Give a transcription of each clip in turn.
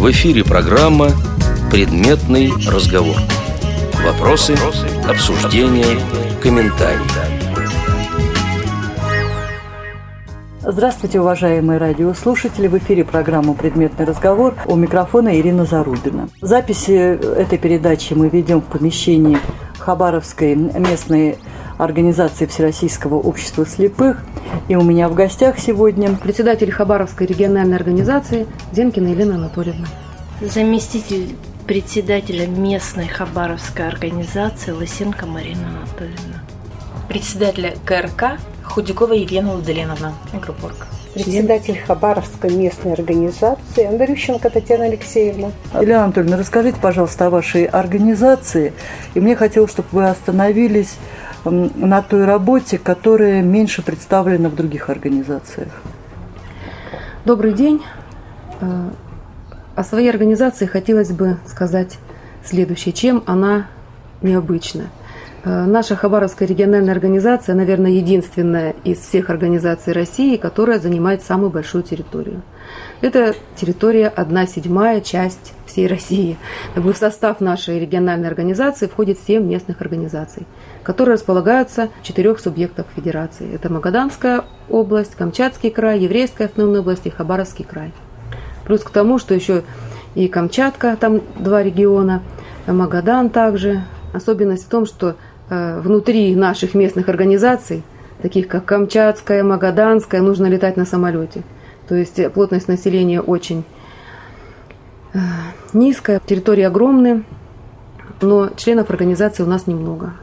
В эфире программа «Предметный разговор». Вопросы, обсуждения, комментарии. Здравствуйте, уважаемые радиослушатели. В эфире программа «Предметный разговор». У микрофона Ирина Зарубина. Записи этой передачи мы ведем в помещении Хабаровской местной организации Всероссийского общества слепых. И у меня в гостях сегодня председатель Хабаровской региональной организации Зенкина Елена Анатольевна. Заместитель председателя местной Хабаровской организации Лысенко Марина Анатольевна. Председателя КРК Худякова Елена Владимировна, Агропорг. Председатель Хабаровской местной организации Андрющенко Татьяна Алексеевна. Елена Анатольевна, расскажите, пожалуйста, о вашей организации. И мне хотелось, чтобы вы остановились на той работе, которая меньше представлена в других организациях. Добрый день. Э, о своей организации хотелось бы сказать следующее. Чем она необычна? Э, наша Хабаровская региональная организация, наверное, единственная из всех организаций России, которая занимает самую большую территорию. Это территория 1 седьмая часть всей России. В состав нашей региональной организации входит 7 местных организаций, которые располагаются в четырех субъектах федерации. Это Магаданская область, Камчатский край, Еврейская автономная область и Хабаровский край. Плюс к тому, что еще и Камчатка, там два региона, Магадан также. Особенность в том, что внутри наших местных организаций, таких как Камчатская, Магаданская, нужно летать на самолете. То есть плотность населения очень э, низкая, территории огромные, но членов организации у нас немного.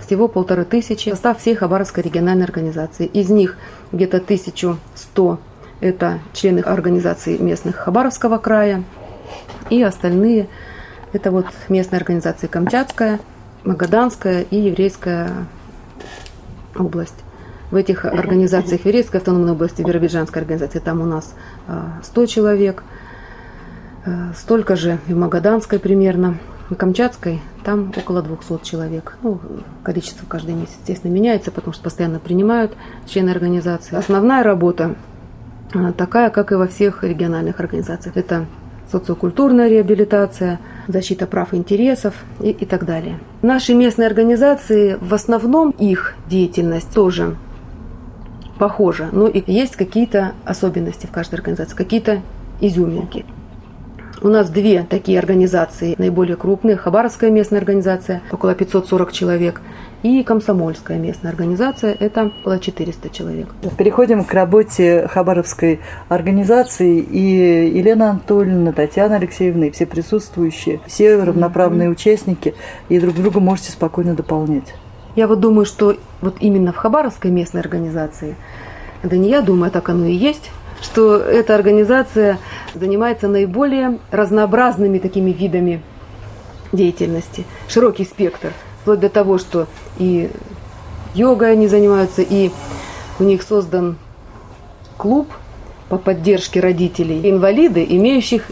Всего полторы тысячи. Состав всей Хабаровской региональной организации. Из них где-то 1100 это члены организации местных Хабаровского края. И остальные это вот местная организация Камчатская – Магаданская и Еврейская область. В этих организациях Еврейской автономной области, Биробиджанской организации, там у нас 100 а, человек, а, столько же и в Магаданской примерно. В Камчатской там около 200 человек. Ну, количество каждый месяц, естественно, меняется, потому что постоянно принимают члены организации. Основная работа а, такая, как и во всех региональных организациях. Это социокультурная реабилитация, защита прав и интересов и, и так далее. Наши местные организации, в основном их деятельность тоже похожа, но и есть какие-то особенности в каждой организации, какие-то изюминки. У нас две такие организации, наиболее крупные. Хабаровская местная организация, около 540 человек, и комсомольская местная организация, это около 400 человек. Переходим к работе Хабаровской организации. И Елена Анатольевна, Татьяна Алексеевна, и все присутствующие, все равноправные mm-hmm. участники, и друг друга можете спокойно дополнять. Я вот думаю, что вот именно в Хабаровской местной организации, да не я думаю, а так оно и есть, что эта организация занимается наиболее разнообразными такими видами деятельности, широкий спектр – вплоть до того, что и йогой они занимаются, и у них создан клуб по поддержке родителей инвалиды, имеющих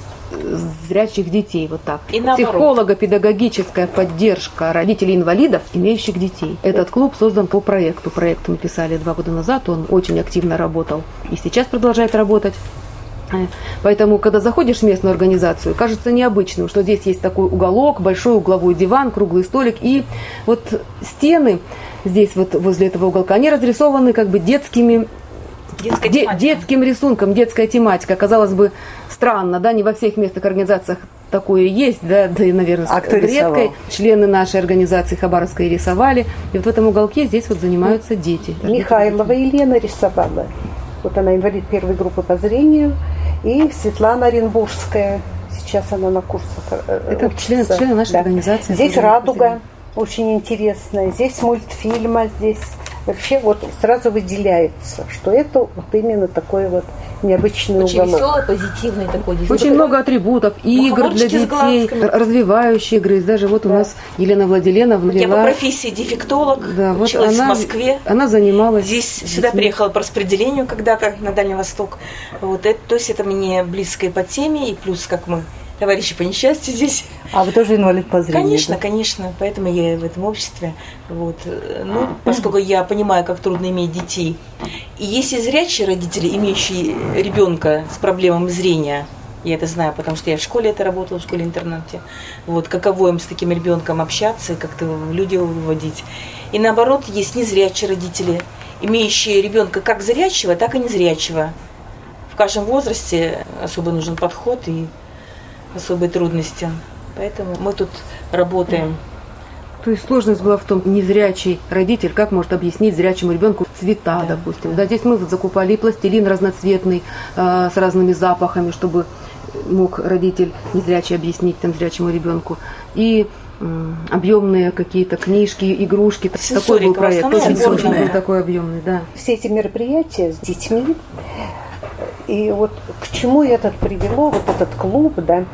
зрячих детей, вот так. И Психолого-педагогическая поддержка родителей инвалидов, имеющих детей. Этот клуб создан по проекту. Проект мы писали два года назад, он очень активно работал и сейчас продолжает работать. Поэтому, когда заходишь в местную организацию, кажется необычным, что здесь есть такой уголок, большой угловой диван, круглый столик, и вот стены здесь вот возле этого уголка, они разрисованы как бы детскими де, детским рисунком, детская тематика. Казалось бы, странно, да, не во всех местных организациях такое есть, да, да и, наверное, а кто редкой. Рисовал? Члены нашей организации Хабаровской рисовали. И вот в этом уголке здесь вот занимаются дети. Михайлова Елена рисовала. Вот она инвалид первой группы по зрению. И Светлана Оренбургская. Сейчас она на курсах э, Это член, член нашей да. организации. Здесь «Радуга» очень интересная. Здесь мультфильма, здесь вообще вот сразу выделяется, что это вот именно такой вот необычный Очень уголок. веселый, позитивный такой. Очень много атрибутов, игр для детей, развивающие игры. Даже вот да. у нас Елена Владиленовна Я по профессии дефектолог, да, вот училась она, в Москве. Она занималась. Здесь сюда приехала по распределению когда-то на Дальний Восток. Вот это, то есть это мне близко и по теме, и плюс как мы товарищи по несчастью здесь. А вы тоже инвалид по зрению? Конечно, да? конечно. Поэтому я в этом обществе. Вот. Ну, поскольку я понимаю, как трудно иметь детей. И если зрячие родители, имеющие ребенка с проблемами зрения, Я это знаю, потому что я в школе это работала, в школе-интернате. Вот, каково им с таким ребенком общаться, как-то люди выводить. И наоборот, есть незрячие родители, имеющие ребенка как зрячего, так и незрячего. В каждом возрасте особо нужен подход и особые трудности. Поэтому мы тут работаем. То есть сложность была в том, незрячий родитель, как может объяснить зрячему ребенку цвета, да. допустим. Да, здесь мы вот закупали и пластилин разноцветный э, с разными запахами, чтобы мог родитель незрячий объяснить там зрячему ребенку. И объемные какие-то книжки, игрушки. Такой был проект. Очень сложный был такой объемный, да. Все эти мероприятия с детьми. И вот к чему это привело, вот этот клуб, да,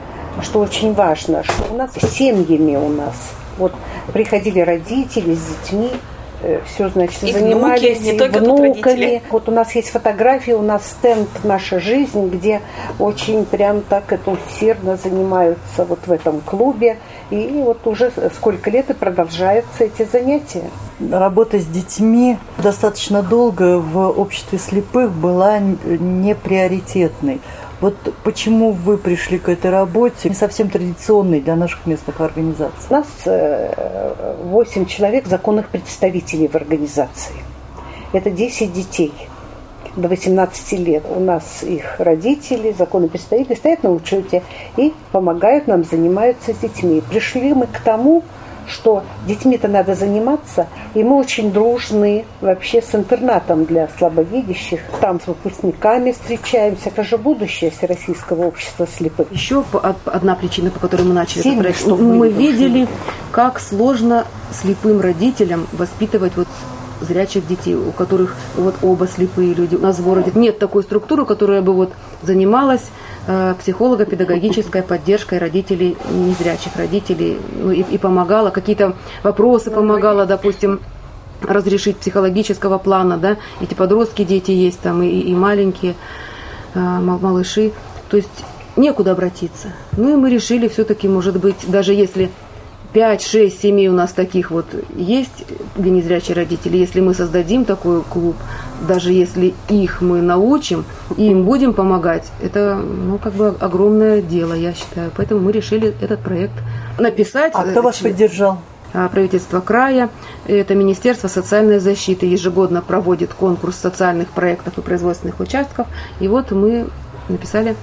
что очень важно, что у нас семьями у нас. Вот приходили родители с детьми, Э, все, значит, и занимались внуки, не только внуками. Вот у нас есть фотографии, у нас стенд «Наша жизнь», где очень прям так это усердно занимаются вот в этом клубе. И вот уже сколько лет и продолжаются эти занятия. Работа с детьми достаточно долго в обществе слепых была не приоритетной. Вот почему вы пришли к этой работе, не совсем традиционной для наших местных организаций? У нас 8 э, человек законных представителей в организации. Это 10 детей до 18 лет. У нас их родители, законные представители стоят на учете и помогают нам, занимаются с детьми. Пришли мы к тому, что детьми-то надо заниматься, и мы очень дружны вообще с интернатом для слабовидящих. Там с выпускниками встречаемся. Это же будущее Всероссийского общества слепых. Еще одна причина, по которой мы начали Сильно, этот проект. Мы, мы видели, как сложно слепым родителям воспитывать вот зрячих детей, у которых вот оба слепые люди. У нас в городе нет такой структуры, которая бы вот занималась э, психолого-педагогической поддержкой родителей, незрячих родителей, ну, и, и помогала, какие-то вопросы помогала, допустим, разрешить психологического плана, да, эти подростки, дети есть там, и, и маленькие э, малыши, то есть некуда обратиться. Ну и мы решили все-таки, может быть, даже если 5-6 семей у нас таких вот есть, где незрячие родители. Если мы создадим такой клуб, даже если их мы научим и им будем помогать, это ну, как бы огромное дело, я считаю. Поэтому мы решили этот проект написать. А кто вас поддержал? А, правительство края, это Министерство социальной защиты ежегодно проводит конкурс социальных проектов и производственных участков. И вот мы написали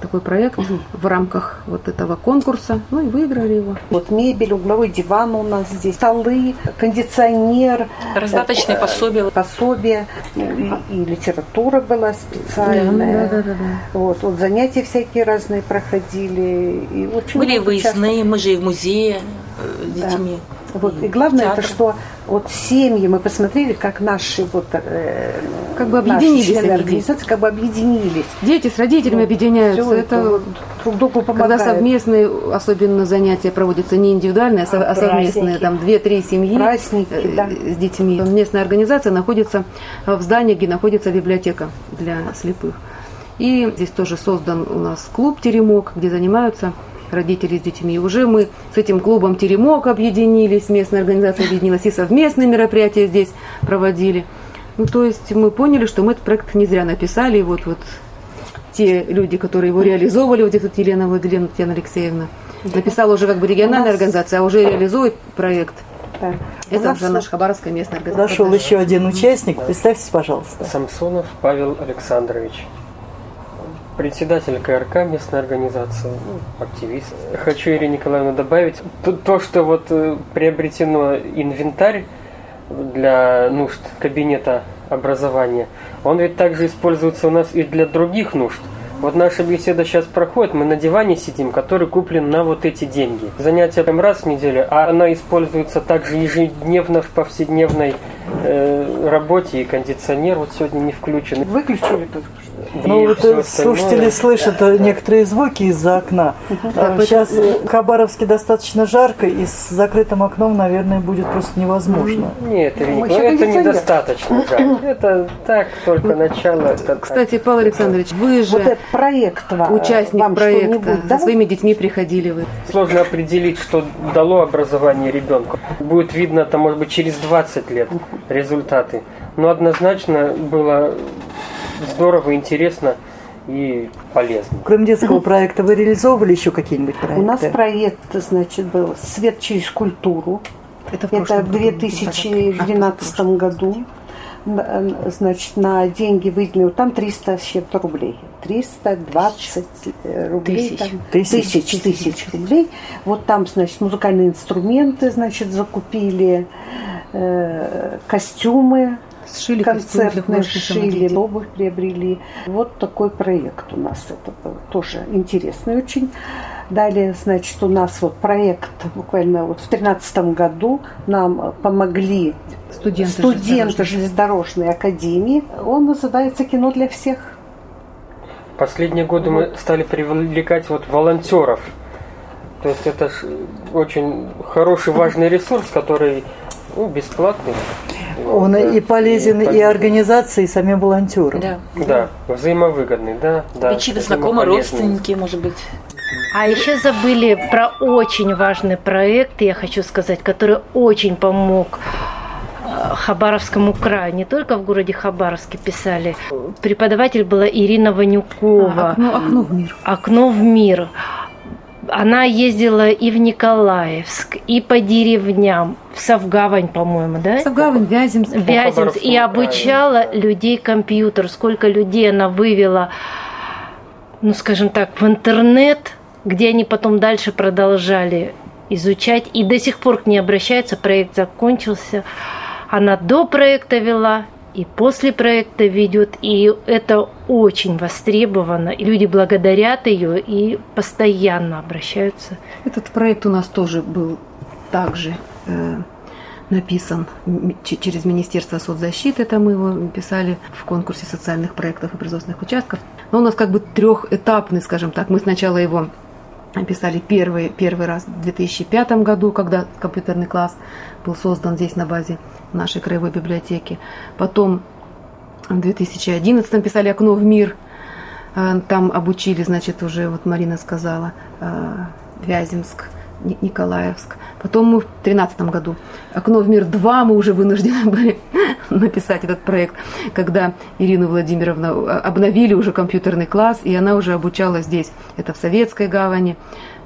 такой проект угу. в рамках вот этого конкурса, ну и выиграли его. Вот мебель, угловой диван у нас здесь, столы, кондиционер. Раздаточные э, пособия. Пособия, и, и литература была специальная. Да, да, да, да. Вот, вот занятия всякие разные проходили. И очень Были выездные, мы же и в музее э, детьми. Да. Вот. И главное Театр. это, что вот семьи, мы посмотрели, как наши вот э, как бы объединились члены организации, как бы объединились. Дети с родителями вот. объединяются. Все это, это вот, друг другу помогает. Когда совместные, особенно занятия проводятся не индивидуальные, а, а совместные, там две-три семьи Праздники, э, да. с детьми. Местная организация находится в здании, где находится библиотека для слепых. И здесь тоже создан у нас клуб «Теремок», где занимаются родители с детьми. Уже мы с этим клубом «Теремок» объединились, местная организация объединилась, и совместные мероприятия здесь проводили. Ну, то есть мы поняли, что мы этот проект не зря написали, и вот, вот те люди, которые его реализовывали, вот тут Елена Владимировна, Татьяна Алексеевна, написала уже как бы региональная организация, а уже реализует проект. Да. Это уже наша Хабаровская местная организация. Зашел еще один участник. Представьтесь, пожалуйста. Самсонов Павел Александрович председатель КРК местной организации, ну, активист. Хочу, Ирине Николаевна, добавить то, то, что вот э, приобретено инвентарь для нужд кабинета образования, он ведь также используется у нас и для других нужд. Вот наша беседа сейчас проходит, мы на диване сидим, который куплен на вот эти деньги. Занятие там раз в неделю, а она используется также ежедневно в повседневной э, работе, и кондиционер вот сегодня не включен. Выключили только ну, вот слушатели слышат некоторые звуки из-за окна. Сейчас в Хабаровске достаточно жарко, и с закрытым окном, наверное, будет просто невозможно. Нет, ну, это недостаточно жарко. Это так, только начало. Кстати, Павел Александрович, вы же вот проект участник проекта. Со своими детьми приходили вы. Сложно определить, что дало образование ребенку. Будет видно, там, может быть, через 20 лет результаты. Но однозначно было здорово, интересно. и полезный. Кроме детского проекта вы реализовывали еще какие-нибудь проекты? У нас проект, значит, был «Свет через культуру». Это в, Это в году. 2012 году. На- Значит, на деньги выделили, там 300 с чем-то рублей. 320 э, рублей. Тысяч. Там, Тысяч. тысяч, тысяч рублей. Вот там, значит, музыкальные инструменты, значит, закупили, э, костюмы, Сшили концертные художественных шили, самодеятелей. обувь приобрели. Вот такой проект у нас. Это был тоже интересный очень. Далее, значит, у нас вот проект буквально вот в 2013 году нам помогли Студенты, студенты железнодорожной академии. Он называется «Кино для всех». Последние годы мы стали привлекать вот волонтеров. То есть это очень хороший, важный ресурс, который ну, бесплатный. Он Да, и полезен и полезный. организации, и самим волонтерам. Да. Да, взаимовыгодный, да. да И чьи-то знакомые, родственники, может быть. А еще забыли про очень важный проект, я хочу сказать, который очень помог э, Хабаровскому краю, не только в городе Хабаровске писали. Преподаватель была Ирина Ванюкова. А, окно, окно в мир. окно в мир. Она ездила и в Николаевск, и по деревням, в Савгавань, по-моему, да? Савгавань, Вяземск. Вяземск и обучала людей компьютер. Сколько людей она вывела, ну, скажем так, в интернет, где они потом дальше продолжали изучать. И до сих пор к ней обращаются, проект закончился. Она до проекта вела, и после проекта ведет, и это очень востребовано. И люди благодарят ее и постоянно обращаются. Этот проект у нас тоже был также э, написан через Министерство соцзащиты. Это мы его писали в конкурсе социальных проектов и производственных участков. Но у нас как бы трехэтапный, скажем так. Мы сначала его писали первый, первый раз в 2005 году, когда компьютерный класс был создан здесь на базе нашей краевой библиотеки. Потом в 2011 писали «Окно в мир». А, Там обучили, значит, уже, вот Марина сказала, а, Вяземск, Николаевск. Потом мы в 2013 году «Окно в мир 2» мы уже вынуждены были написать этот проект, когда Ирину Владимировну а, обновили уже компьютерный класс, и она уже обучала здесь. Это в Советской гавани,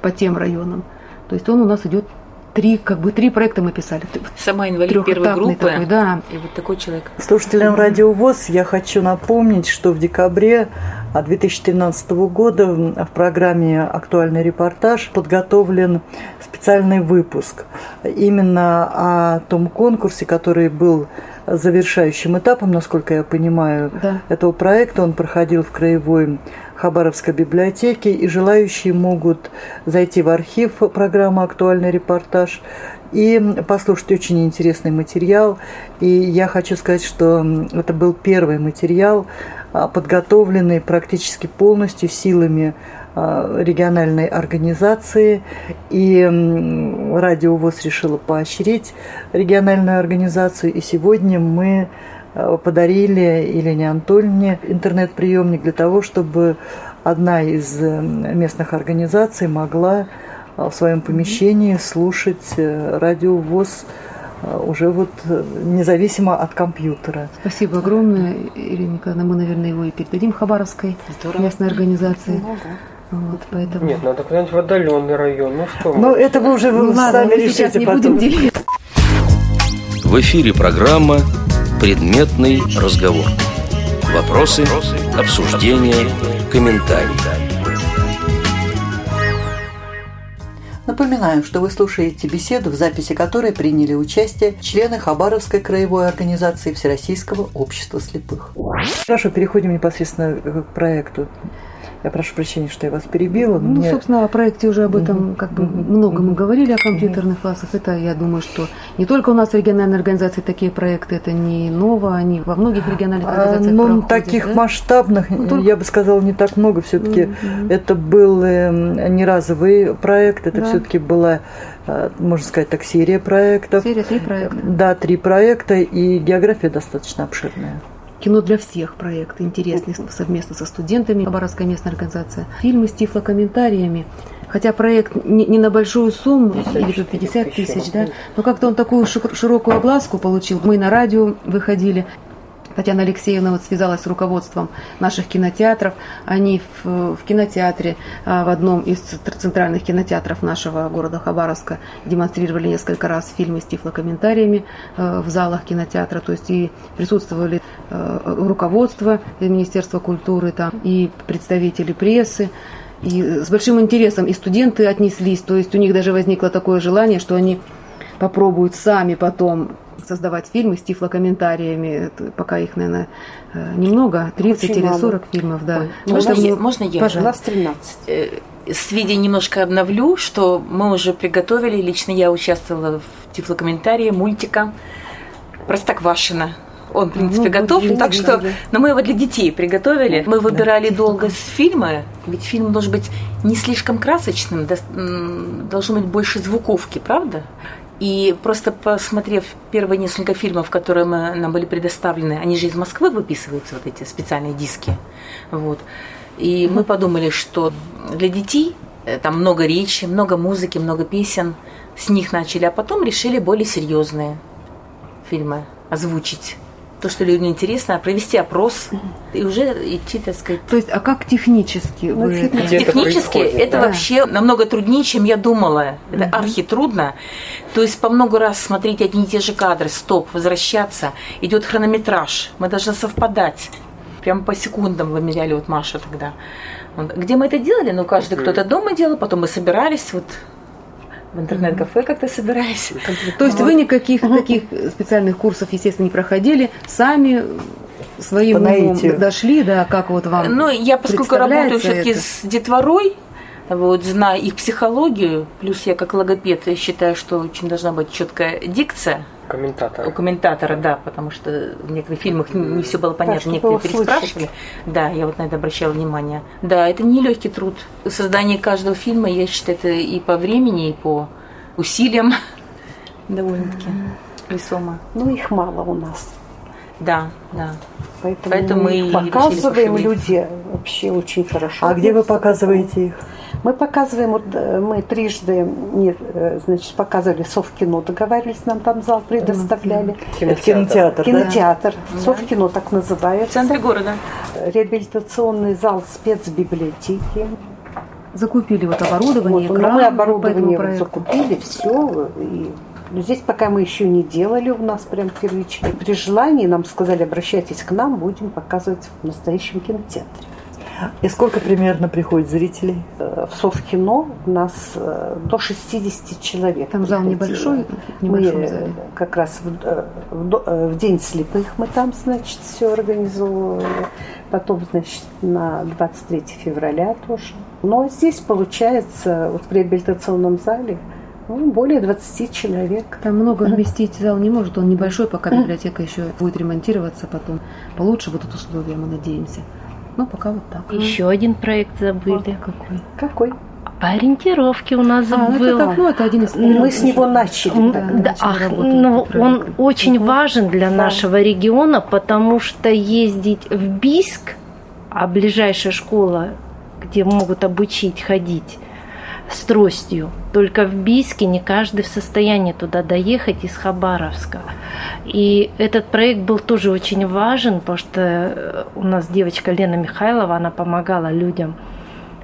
по тем районам. То есть он у нас идет три, как бы три проекта мы писали. Сама инвалид первой группы. такой, да. И вот такой человек. Слушателям Радио ВОЗ я хочу напомнить, что в декабре 2013 года в программе «Актуальный репортаж» подготовлен специальный выпуск именно о том конкурсе, который был завершающим этапом, насколько я понимаю, Да. этого проекта. Он проходил в краевой Хабаровской библиотеке, и желающие могут зайти в архив программы «Актуальный репортаж» и послушать очень интересный материал. И я хочу сказать, что это был первый материал, а, подготовленный практически полностью силами а, региональной организации. И Радио ВОЗ решила поощрить региональную организацию. И сегодня мы а, подарили Елене Анатольевне интернет-приемник для того, чтобы одна из э, местных организаций могла а, в своем помещении слушать э, радио ВОЗ а, уже вот э, независимо от компьютера. Спасибо огромное, Ирина Николаевна. Мы, наверное, его и передадим Хабаровской Здорово. местной организации. Ну да. Вот, поэтому... Нет, надо куда-нибудь в отдаленный район. Ну что, Но мы- это вы уже Ну ладно, сами мы сейчас решите не потом. будем делиться. В эфире программа «Предметный разговор». Вопросы, обсуждения, комментарии. Напоминаю, что вы слушаете беседу, в записи которой приняли участие члены Хабаровской краевой организации Всероссийского общества слепых. Хорошо, переходим непосредственно к проекту. Я прошу прощения, что я вас перебила. Ну, Мне- собственно, о проекте уже об этом Мгм. как бы Мгм. много мы говорили о компьютерных классах. Это, я думаю, что не только у нас в региональной организации такие проекты, это не ново, они во многих региональных А, организациях Ну, проходят, таких да? масштабных, Ну, только- я бы сказала, не так много. Все-таки Мгм. это был э, не разовый проект, это Да. все-таки была, э, можно сказать так, серия проектов. Серия три проекта. Да, три проекта, и география достаточно обширная. Кино для всех проект интересный совместно со студентами Хабаровская местная организация. Фильмы с тифлокомментариями. Хотя проект не, не на большую сумму, 54 или тут 50 тысячи тысяч, да, но как-то он такую широкую огласку получил. Мы на радио выходили. Татьяна Алексеевна вот связалась с руководством наших кинотеатров. Они в, в кинотеатре, а, в одном из центральных кинотеатров нашего города Хабаровска демонстрировали несколько раз фильмы с тифлокомментариями а, в залах кинотеатра. То есть и присутствовали а, руководство Министерства культуры, там, и представители прессы. И с большим интересом и студенты отнеслись. То есть у них даже возникло такое желание, что они попробуют сами потом создавать фильмы с тифлокомментариями, пока их, наверное, э, немного, 30 Очень или 40 мало. фильмов, да. Ой, можно, я, можно я? Пожалуйста. 13. Э, сведения немножко обновлю, что мы уже приготовили, лично я участвовала в тифлокомментарии мультика Простоквашина. Он, в принципе, ну, готов, так видели. что... Но мы его для детей приготовили. Мы выбирали да, долго с фильма, ведь фильм должен быть не слишком красочным, должно быть больше звуковки, правда? И просто посмотрев первые несколько фильмов, которые мы, нам были предоставлены, они же из Москвы выписываются, вот эти специальные диски. Вот. И мы подумали, что для детей э, там много речи, много музыки, много песен. С них начали, а потом решили более серьезные фильмы озвучить то, что людям интересно, провести опрос и уже идти, так сказать. То есть, а как технически? Ну, вы технически это, это да. вообще намного труднее, чем я думала. Это угу. архи трудно. То есть по много раз смотреть одни и те же кадры, стоп, возвращаться. Идет хронометраж, мы должны совпадать. Прямо по секундам вымеряли вот Маша тогда. Где мы это делали? Ну, каждый кто-то дома делал, потом мы собирались, вот в интернет-кафе как-то собираюсь. То есть вот. вы никаких таких специальных курсов, естественно, не проходили, сами своим умом дошли, да, как вот вам Ну, я поскольку работаю все-таки с детворой, вот, зная их психологию, плюс я как логопед я считаю, что очень должна быть четкая дикция. Комментатора. У комментатора, да, потому что в некоторых фильмах не, все было понятно, да, некоторые переспрашивали. Да, я вот на это обращала внимание. Да, это не легкий труд. Создание каждого фильма, я считаю, это и по времени, и по усилиям довольно-таки весомо. Ну, их мало у нас. Да, да. Поэтому, Поэтому мы показываем люди вообще очень хорошо. А где вы показываете их? Мы показываем, вот э, мы трижды, нет, э, значит, показывали Совкино, договаривались, нам там зал предоставляли. Кинотеатр. Кинотеатр, Кинотеатр. Да? Совкино так называется. В центре города. Реабилитационный зал спецбиблиотеки. Закупили вот оборудование, вот, экран, Мы оборудование закупили, все, и но здесь пока мы еще не делали у нас прям первички. При желании нам сказали, обращайтесь к нам, будем показывать в настоящем кинотеатре. И сколько примерно приходит зрителей? Э, в Совкино у нас э, до 60 человек. Там зал небольшой? Мы зале. как раз в, э, в, в День слепых мы там, значит, все организовывали. Потом, значит, на 23 февраля тоже. Но здесь получается, вот в реабилитационном зале, ну, более 20 человек. Там много вместить зал не может, он небольшой, пока библиотека еще будет ремонтироваться потом. Получше будут условия, мы надеемся. Ну, пока вот так. Еще один проект забыли. А, какой? Какой? По ориентировке у нас а, был. Это, так, ну, это один из Мы с него начали. Да, да, ах, ну, он очень угу. важен для да. нашего региона, потому что ездить в Бийск, а ближайшая школа, где могут обучить ходить, с тростью. Только в Бийске не каждый в состоянии туда доехать из Хабаровска. И этот проект был тоже очень важен, потому что э, у нас девочка Лена Михайлова, она помогала людям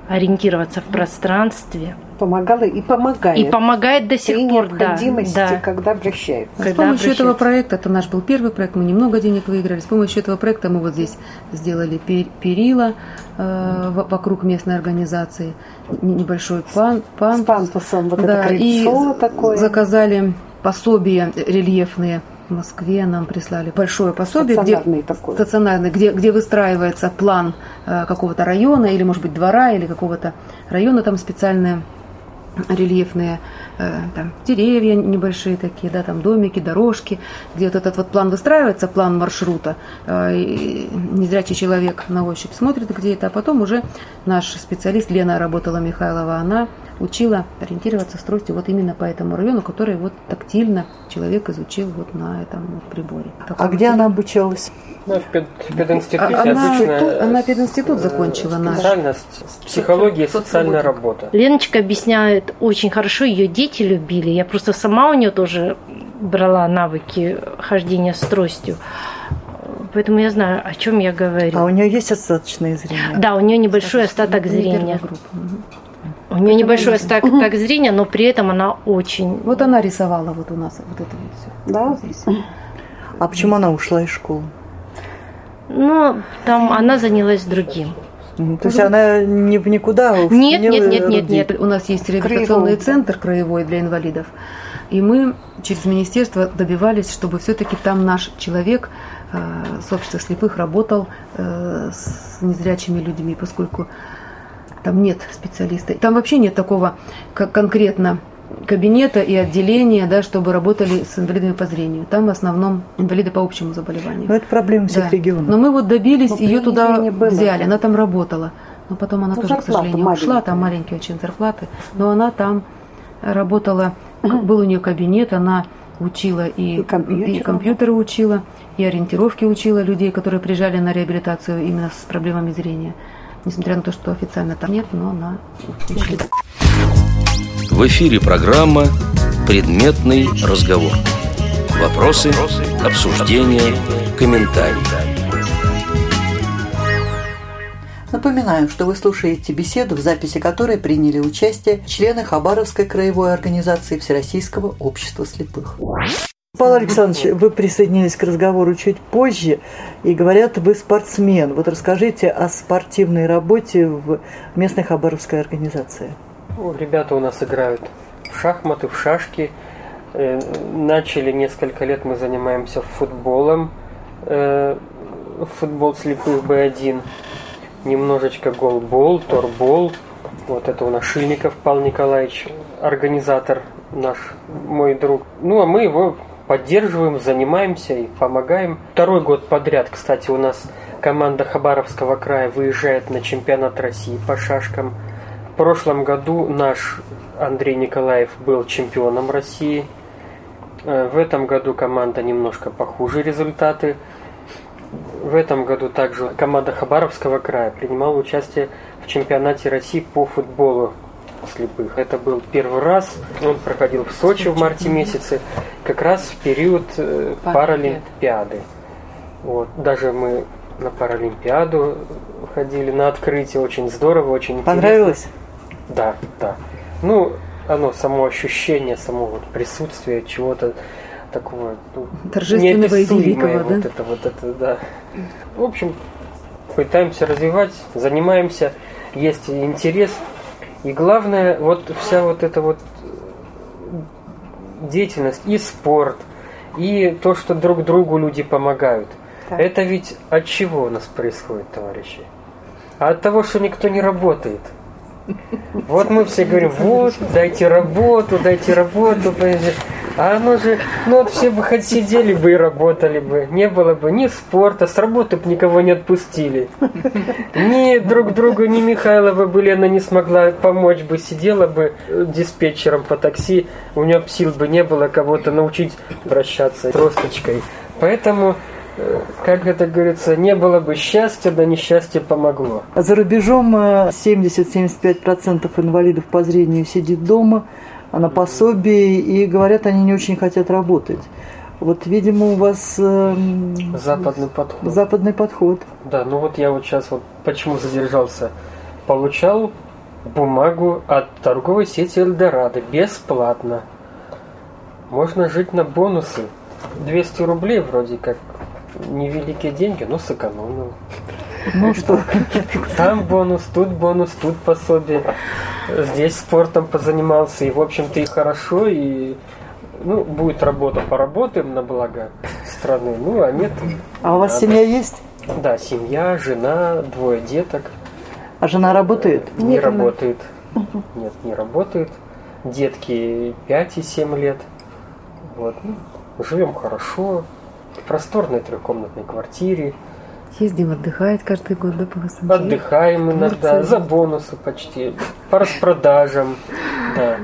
ориентироваться в пространстве. Помогала и помогает. И помогает до сих пор, необходимости, да. когда обращаются. Когда с помощью обращаются. этого проекта, это наш был первый проект, мы немного денег выиграли, с помощью этого проекта мы вот здесь сделали перила э, вокруг местной организации, небольшой пан, пан, с пантусом, вот да, это крыльцо и такое. заказали пособия рельефные в Москве нам прислали большое пособие, стационарный где, такой. стационарный, где, где выстраивается план э, какого-то района или, может быть, двора или какого-то района, там специальные рельефные там, деревья небольшие такие, да, там домики, дорожки, где вот этот вот план выстраивается, план маршрута, э, и незрячий человек на ощупь смотрит, где это, а потом уже наш специалист Лена работала Михайлова, она учила ориентироваться в тростью вот именно по этому району, который вот тактильно человек изучил вот на этом вот приборе. Такой а где она обучалась? Ну, в, пед, в пединституте а, она, обычно... Она пединститут закончила наш. Специальность психология и социальная работа. Леночка объясняет очень хорошо, ее дети любили. Я просто сама у нее тоже брала навыки хождения с тростью. Поэтому я знаю, о чем я говорю. А у нее есть остаточное зрение? Да, у нее небольшой остаток зрения. У нее небольшой остаток зрения, но при этом она очень... Вот она рисовала вот у нас вот это вот все. Да? Здесь. А почему она ушла из школы? Ну, там она занялась другим. То есть она не в никуда ушла? Нет, нет, нет, нет, нет. У нас есть реабилитационный Краевой. центр краевой для инвалидов. И мы через министерство добивались, чтобы все-таки там наш человек э, с общества слепых работал э, с незрячими людьми, поскольку там нет специалиста. Там вообще нет такого как конкретно кабинета и отделения, да, чтобы работали с инвалидами по зрению. Там в основном инвалиды по общему заболеванию. Ну, это проблема всех Да. регионов. Но мы вот добились, Ну, ее туда взяли, она там работала. Но потом она Ну, тоже, к сожалению, ушла, там маленькие очень зарплаты. Но она там работала, был у нее кабинет, она учила и, И компьютер. и компьютеры учила, и ориентировки учила людей, которые приезжали на реабилитацию именно с проблемами зрения. Несмотря на то, что официально там нет, но она учила. В эфире программа «Предметный разговор». Вопросы, обсуждения, комментарии. Напоминаю, что вы слушаете беседу, в записи которой приняли участие члены Хабаровской краевой организации Всероссийского общества слепых. Павел Александрович, вы присоединились к разговору чуть позже, и говорят, вы спортсмен. Вот расскажите о спортивной работе в местной Хабаровской организации. Ребята у нас играют в шахматы, в шашки. Э, Начали несколько лет мы занимаемся футболом. Э, Футбол слепых Б1. Немножечко голбол, торбол. Вот это у нас Шильников Павел Николаевич, организатор наш, мой друг. Ну, а мы его поддерживаем, занимаемся и помогаем. Второй год подряд, кстати, у нас команда Хабаровского края выезжает на чемпионат России по шашкам. В прошлом году наш Андрей Николаев был чемпионом России. Э, В этом году команда немножко похуже результаты. В этом году также команда Хабаровского края принимала участие в чемпионате России по футболу слепых. Это был первый раз. Он проходил в Сочи в марте месяце, как раз в период э, Паралимпиады. Вот. Даже мы на Паралимпиаду ходили на открытие. Очень здорово, очень интересно. Понравилось? Да, да. Ну, оно, само ощущение, само вот присутствие чего-то такого ну, Торжественного и великого, да? вот это, вот это, да. В общем, пытаемся развивать, занимаемся, есть интерес. И главное, вот вся вот эта вот деятельность, и спорт, и то, что друг другу люди помогают. Так. Это ведь от чего у нас происходит, товарищи? А от того, что никто не работает. Вот мы все говорим, вот, дайте работу, дайте работу. понимаете. А оно же, ну вот все бы хоть сидели бы и работали бы. Не было бы ни спорта, с работы бы никого не отпустили. Ни друг другу, ни Михайлова бы Лена не смогла помочь бы, сидела бы диспетчером по такси, у нее сил бы не было кого-то научить вращаться тросточкой. Поэтому, как это говорится, не было бы счастья, да несчастье помогло. За рубежом э, 70-75% инвалидов по зрению сидит дома, а на пособии, и говорят, они не очень хотят работать. Вот, видимо, у вас эм, Западный подход. западный подход. Да, ну вот я вот сейчас вот почему задержался. Получал бумагу от торговой сети Эльдорадо бесплатно. Можно жить на бонусы. 200 рублей вроде как невеликие деньги, но сэкономил. Ну что, Там бонус, тут бонус, тут пособие. Здесь спортом позанимался, и в общем-то и хорошо, и ну, будет работа, поработаем на благо страны. Ну, а нет. а у вас надо. семья есть? Да, семья, жена, двое деток. А жена работает? Не Нет, она- работает. Нет, не работает. Детки 5 и 7 лет. Вот. ну, живем хорошо. В просторной трехкомнатной квартире. Ездим отдыхать каждый год, да, по? Отдыхаем иногда. Турция. За бонусы почти. По распродажам. Да.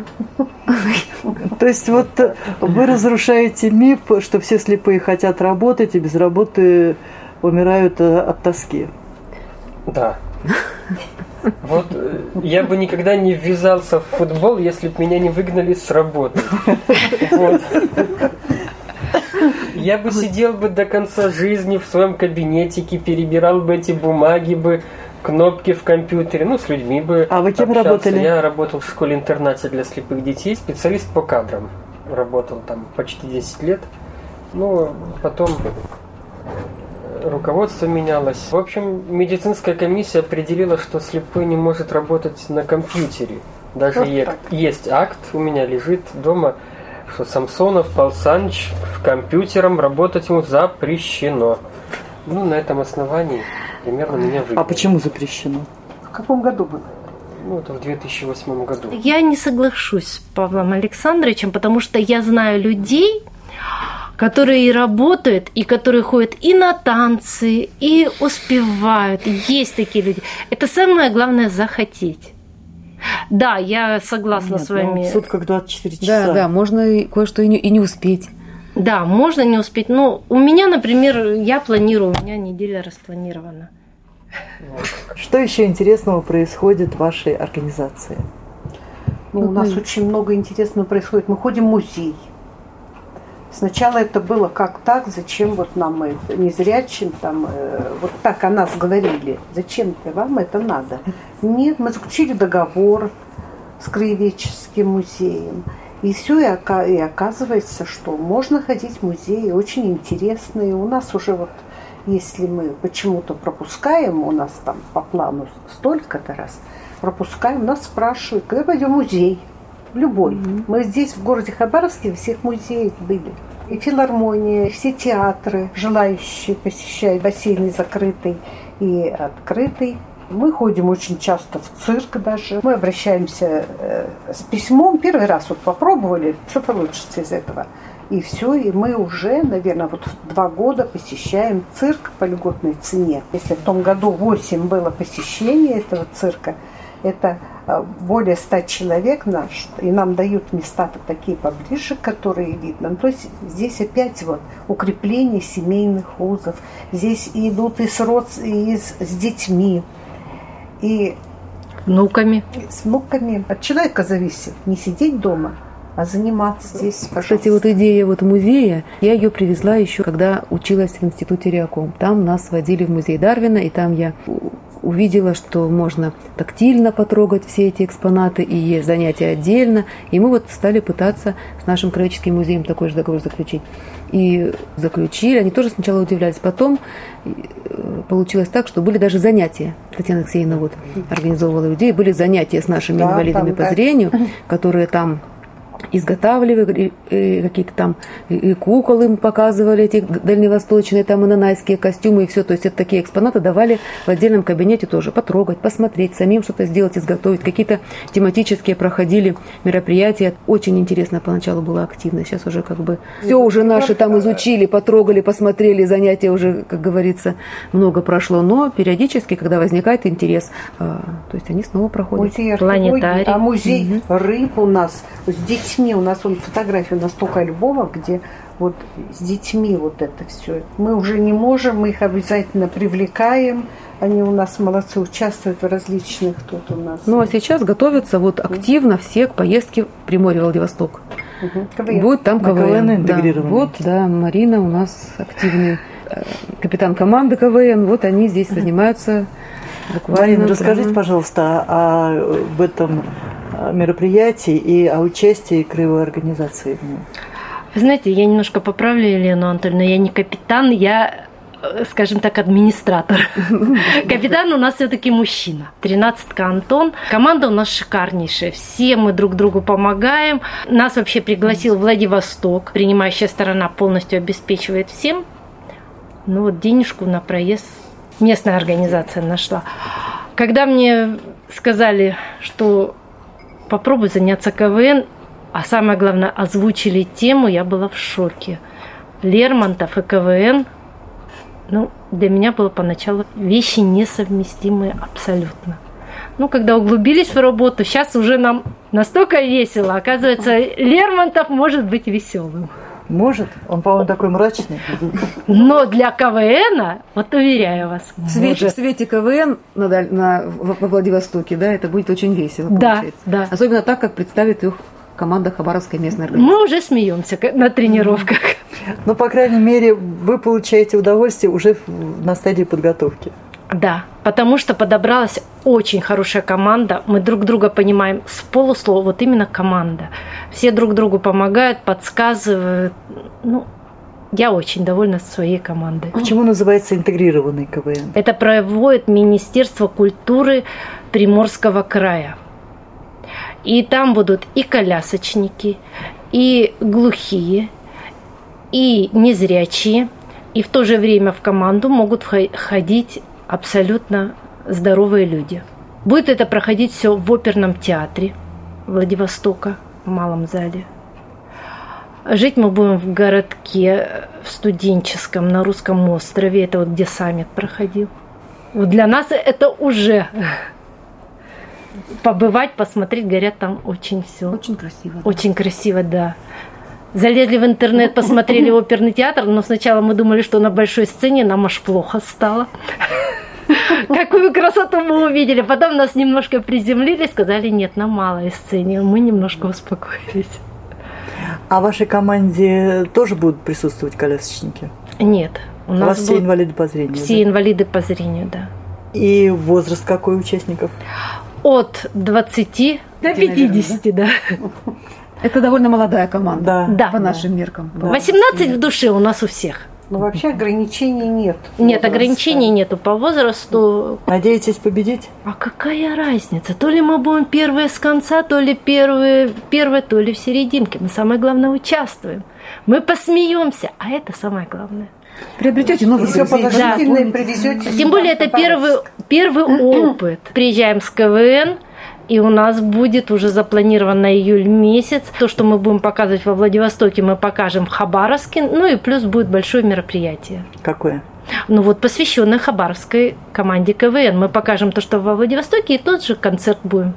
То есть вот э, вы разрушаете миф, что все слепые хотят работать и без работы умирают э, от тоски. Да. Вот э, я бы никогда не ввязался в футбол, если бы меня не выгнали с работы. Вот. Я бы сидел бы до конца жизни в своем кабинетике, перебирал бы эти бумаги бы, кнопки в компьютере, ну, с людьми бы А вы кем общался. работали? Я работал в школе-интернате для слепых детей, специалист по кадрам. Работал там почти 10 лет. Ну, потом руководство менялось. В общем, медицинская комиссия определила, что слепой не может работать на компьютере. Даже Вот е- есть акт, у меня лежит дома, что Самсонов Саныч в компьютером работать ему запрещено. Ну, на этом основании примерно меня выгнали. А почему запрещено? В каком году было? Ну, это в 2008 году. Я не соглашусь с Павлом Александровичем, потому что я знаю людей, которые и работают, и которые ходят и на танцы, и успевают. Есть такие люди. Это самое главное захотеть. Да, я согласна Нет, с вами. ну, в сутках 24 часа. Да, да, можно кое-что и не, и не успеть. Да, можно не успеть. Но у меня, например, я планирую, у меня неделя распланирована. Что еще интересного происходит в вашей организации? Ну, у нас очень много интересного происходит. Мы ходим в музей. Сначала это было как так, зачем вот нам это, незрячим, там, э, вот так о нас говорили, зачем вам это надо? Нет, мы заключили договор с Краеведческим музеем. И все, и, и оказывается, что можно ходить в музеи, очень интересные. У нас уже вот, если мы почему-то пропускаем, у нас там по плану столько-то раз, пропускаем, нас спрашивают, когда пойдем в музей? Любой. Мы здесь, в городе Хабаровске, всех музеях были. И филармония, и все театры, желающие посещать бассейн закрытый и открытый. Мы ходим очень часто в цирк даже. Мы обращаемся э, с письмом. Первый раз вот попробовали, что получится из этого. И все, и мы уже, наверное, вот два года посещаем цирк по льготной цене. Если в том году 8 было посещений этого цирка, это более 100 человек наш, и нам дают места такие поближе, которые видно. Ну, то есть здесь опять вот укрепление семейных узов. Здесь идут и с, род... и с, с детьми, и Внуками. с внуками. От человека зависит не сидеть дома, а заниматься здесь, Кстати, пожалуйста. вот идея вот музея, я ее привезла еще, когда училась в институте Реаком. Там нас водили в музей Дарвина, и там я увидела, что можно тактильно потрогать все эти экспонаты, и есть занятия отдельно. И мы вот стали пытаться с нашим краеведческим музеем такой же договор заключить. И заключили, они тоже сначала удивлялись. Потом э, получилось так, что были даже занятия. Татьяна Алексеевна вот организовывала идею, были занятия с нашими Да, инвалидами там, по да. зрению, которые там изготавливали и какие-то там и- кукол им показывали, эти дальневосточные, там и нанайские костюмы и все. То есть это такие экспонаты давали в отдельном кабинете тоже потрогать, посмотреть, самим что-то сделать, изготовить. Какие-то тематические проходили мероприятия. Очень интересно поначалу была активно. Сейчас уже как бы все уже наши там изучили, потрогали, посмотрели, занятия уже, как говорится, много прошло. Но периодически, когда возникает интерес, а, то есть они снова проходят. Музей Планетарий. а музей рыб у нас с детьми. У нас вон фотографии у нас столько альбомов, где вот с детьми вот это все. Мы уже не можем, мы их обязательно привлекаем. Они у нас молодцы, участвуют в различных тут у нас. Ну а сейчас готовятся вот активно все к поездке в Приморье Владивосток. Мгм. КВН. Будет там КВН. КВН да. Вот, да, Марина у нас активный э, капитан команды КВН. Вот они здесь занимаются буквально. Марина, расскажите, прямо- пожалуйста, об этом э, мероприятии и о участии краевой организации в нем. Вы знаете, я немножко поправлю Елену Анатольевну. Я не капитан, я, э, скажем так, администратор. Капитан у нас все-таки мужчина. Тринадцатка Антон. Команда у нас шикарнейшая. Все мы друг другу помогаем. Нас вообще пригласил Владивосток. Принимающая сторона полностью обеспечивает всем. Ну вот денежку на проезд местная организация нашла. Когда мне сказали, что попробуй заняться КВН, а самое главное, озвучили тему, я была в шоке. Лермонтов и КВН, ну, для меня было поначалу вещи несовместимые абсолютно. Ну, когда углубились в работу, сейчас уже нам настолько весело. Оказывается, Лермонтов может быть веселым. Может? Он, по-моему, такой мрачный. Но для КВН, вот уверяю вас, В свете, в свете КВН на, на- во Владивостоке, да, это будет очень весело Да, получается. да. Особенно так, как представит их команда Хабаровской местной организации? Мы уже смеемся на тренировках. Ну, по крайней мере, вы получаете удовольствие уже на стадии подготовки. Да, потому что подобралась очень хорошая команда. Мы друг друга понимаем с полуслова, вот именно команда. Все друг другу помогают, подсказывают. Ну, я очень довольна своей командой. Почему называется интегрированный КВН? Это проводит Министерство культуры Приморского края. И там будут и колясочники, и глухие, и незрячие. И в то же время в команду могут ходить абсолютно здоровые люди. Будет это проходить все в оперном театре Владивостока, в малом зале. Жить мы будем в городке, в студенческом, на русском острове. Это вот где саммит проходил. Вот для нас это уже побывать, посмотреть, говорят, там очень все. Очень красиво. Да. Очень красиво, да. Залезли в интернет, посмотрели оперный театр, но сначала мы думали, что на большой сцене нам аж плохо стало. Какую красоту мы увидели. Потом нас немножко приземлили, сказали, нет, на малой сцене. Мы немножко успокоились. А в вашей команде тоже будут присутствовать колясочники? Нет. У нас у вас все инвалиды по зрению? Все да? инвалиды по зрению, да. И возраст какой участников? От 20 до 50, да. Это довольно молодая команда. Да. По нашим меркам. 18 в душе у нас у всех. Но вообще ограничений нет. Нет, ограничений нету по возрасту. Надеетесь победить? А какая разница? То ли мы будем первые с конца, то ли первые, первые, то ли в серединке. Мы самое главное участвуем. Мы посмеемся, а это самое главное. Приобретете новые Все положительное да. привезете. Тем более это первый, первый опыт. Приезжаем с КВН, и у нас будет уже запланирован на июль месяц. То, что мы будем показывать во Владивостоке, мы покажем в Хабаровске. Ну и плюс будет большое мероприятие. Какое? Ну вот посвященное Хабаровской команде КВН. Мы покажем то, что во Владивостоке, и тот же концерт будем.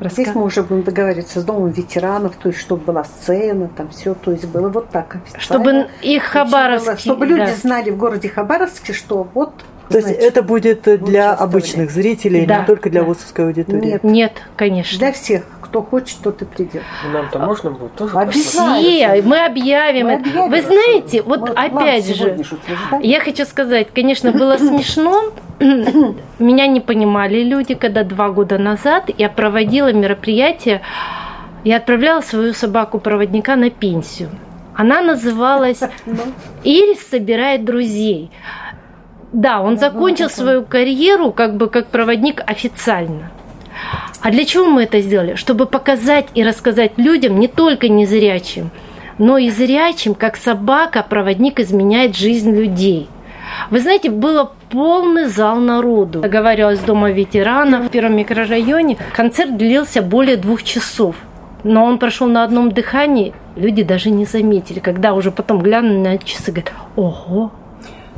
Раска... Здесь мы уже будем договариваться с домом ветеранов, то есть чтобы была сцена, там все, то есть было вот так официально. Чтобы их Хабаровск... Чтобы люди да. знали в городе Хабаровске, что вот то есть это будет для обычных зрителей, да. не только для да. вузовской аудитории? Нет. Нет, конечно. Для всех. Кто хочет, тот и придет. Нам-то можно будет тоже Все, мы объявим. Мы объявим Вы знаете, вот мы, опять же, я хочу сказать, конечно, было смешно. Меня не понимали люди, когда два года назад я проводила мероприятие, я отправляла свою собаку-проводника на пенсию. Она называлась ну. «Ирис собирает друзей». Да, он закончил свою карьеру как бы как проводник официально. А для чего мы это сделали? Чтобы показать и рассказать людям, не только незрячим, но и зрячим, как собака-проводник изменяет жизнь людей. Вы знаете, было полный зал народу. Договаривалась с Дома ветеранов в первом микрорайоне. Концерт длился более двух часов. Но он прошел на одном дыхании, люди даже не заметили. Когда уже потом глянули на часы, говорят, ого,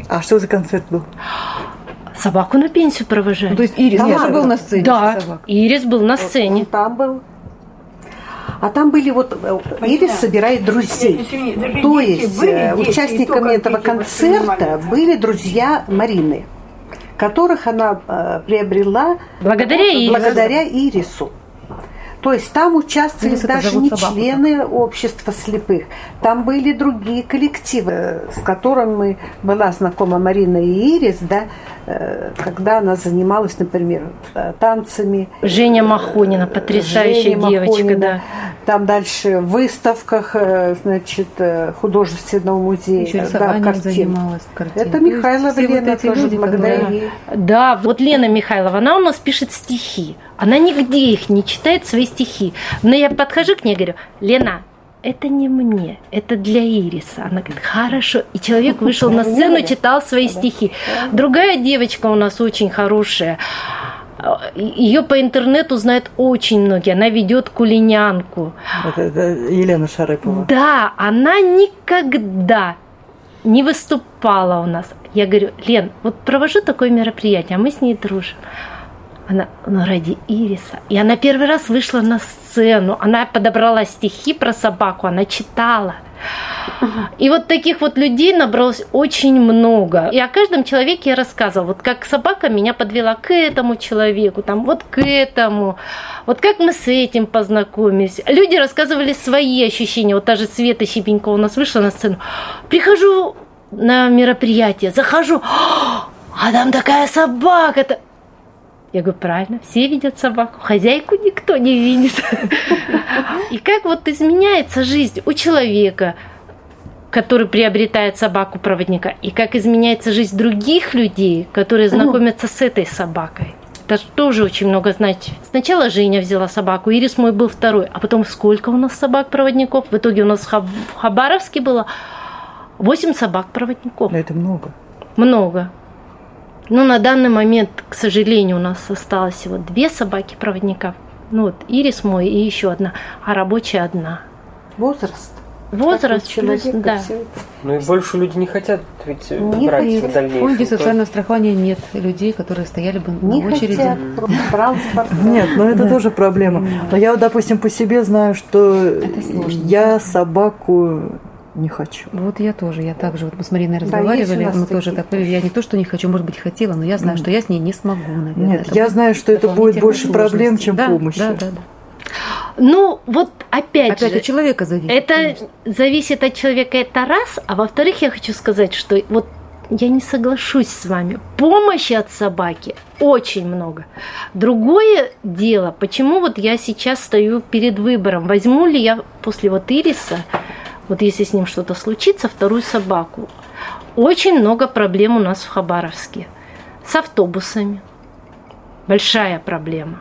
а что за концерт был? Собаку на пенсию провожали. Ну, то есть Ирис тоже был на сцене? Да, Ирис был на сцене. Вот, там был. А там были вот э, Ирис собирает друзей. То есть э, участниками этого концерта были друзья Марины, которых она э, приобрела благодаря, Ирису. благодаря Ирису. То есть там участвовали Или даже не собаку, члены так. общества слепых, там были другие коллективы, с которыми была знакома Марина и Ирис, да, э, когда она занималась, например, э, танцами. Женя Махонина, потрясающая Женя девочка, Махонина. да. Там дальше в выставках, э, значит, художественного музея. Еще да, картин. занималась картин. Это Михайлова Лена вот тоже люди, благодаря ей. Да, вот Лена Михайлова, она у нас пишет стихи. Она нигде их не читает, свои стихи. Но я подхожу к ней и говорю, Лена, это не мне, это для Ириса. Она говорит, хорошо. И человек вышел на сцену, читал свои стихи. Другая девочка у нас очень хорошая. Ее по интернету знают очень многие. Она ведет кулинянку. Это, это Елена Шарыпова. Да, она никогда не выступала у нас. Я говорю, Лен, вот провожу такое мероприятие, а мы с ней дружим. Она, ну, ради Ириса. И она первый раз вышла на сцену. Она подобрала стихи про собаку, она читала. И вот таких вот людей набралось очень много. И о каждом человеке я рассказывала. Вот как собака меня подвела к этому человеку, там вот к этому. Вот как мы с этим познакомились. Люди рассказывали свои ощущения. Вот та же Света Щепенькова у нас вышла на сцену. Прихожу на мероприятие, захожу, а там такая собака. -то. Я говорю, правильно, все видят собаку, хозяйку никто не видит. И как вот изменяется жизнь у человека, который приобретает собаку-проводника, и как изменяется жизнь других людей, которые знакомятся с этой собакой. Это тоже очень много значит. Сначала Женя взяла собаку, Ирис мой был второй, а потом сколько у нас собак-проводников? В итоге у нас в Хабаровске было 8 собак-проводников. Это много. Много. Но на данный момент, к сожалению, у нас осталось всего две собаки-проводника. Ну вот, Ирис мой и еще одна, а рабочая одна. Возраст. Возраст, плюс, да. Ну и больше люди не хотят ведь не брать хотят. в дальнейшем. В фонде социального страхования нет людей, которые стояли бы не на очереди. Хотят. Транспорт. Нет, но это да. тоже проблема. Но я, допустим, по себе знаю, что я собаку не хочу. Вот я тоже, я также, вот мы с Мариной разговаривали, мы тоже так, я не то, что не хочу, может быть, хотела, но я знаю, что я с ней не смогу, наверное. Нет, я знаю, что это будет больше проблем, чем да, помощи. Да, да, да. Ну, вот опять, опять же, от человека зависит. Это конечно. зависит от человека, это раз. А во-вторых, я хочу сказать, что вот я не соглашусь с вами. Помощи от собаки очень много. Другое дело, почему вот я сейчас стою перед выбором, возьму ли я после вот Ириса вот если с ним что-то случится, вторую собаку. Очень много проблем у нас в Хабаровске. С автобусами. Большая проблема.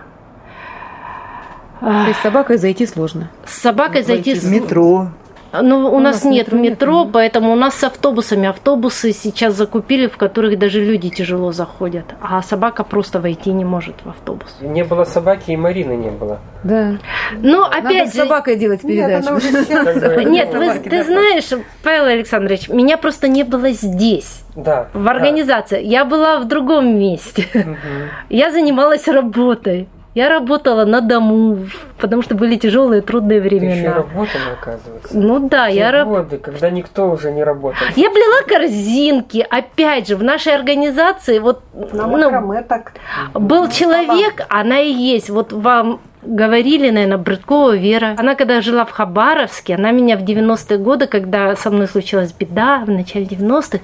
То есть с собакой зайти сложно. С собакой зайти в метро. Ну, у, у нас, нас нет метро, метро нет. поэтому у нас с автобусами. Автобусы сейчас закупили, в которых даже люди тяжело заходят. А собака просто войти не может в автобус. Не было собаки, и Марины не было. Да. Ну, опять Надо же... с собакой делать передачу. Нет, ты знаешь, Павел Александрович, меня просто не было здесь. Да. В организации. Я была в другом месте. Я занималась работой. Я работала на дому, потому что были тяжелые, трудные времена. Ты еще работала, оказывается. Ну да, Те я работала. когда никто уже не работал. Я плела корзинки. Опять же, в нашей организации вот на ну, так. был человек, она и есть. Вот вам говорили, наверное, Брыткова Вера. Она когда жила в Хабаровске, она меня в 90-е годы, когда со мной случилась беда, в начале 90-х,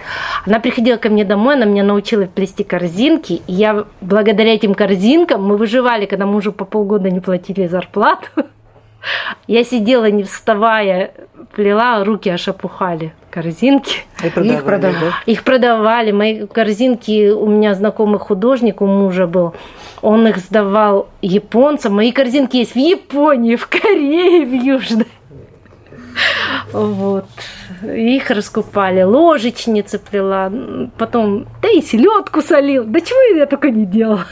она приходила ко мне домой, она меня научила плести корзинки, и я благодаря этим корзинкам, мы выживали, когда мужу по полгода не платили зарплату, я сидела, не вставая, плела, руки аж опухали корзинки. И продавали, их продавали. Да? Их продавали. Мои корзинки, у меня знакомый художник, у мужа был, он их сдавал японцам. Мои корзинки есть в Японии, в Корее, в Южной. Вот. Их раскупали, ложечницы плела, потом, да и селедку солил. Да чего я только не делала.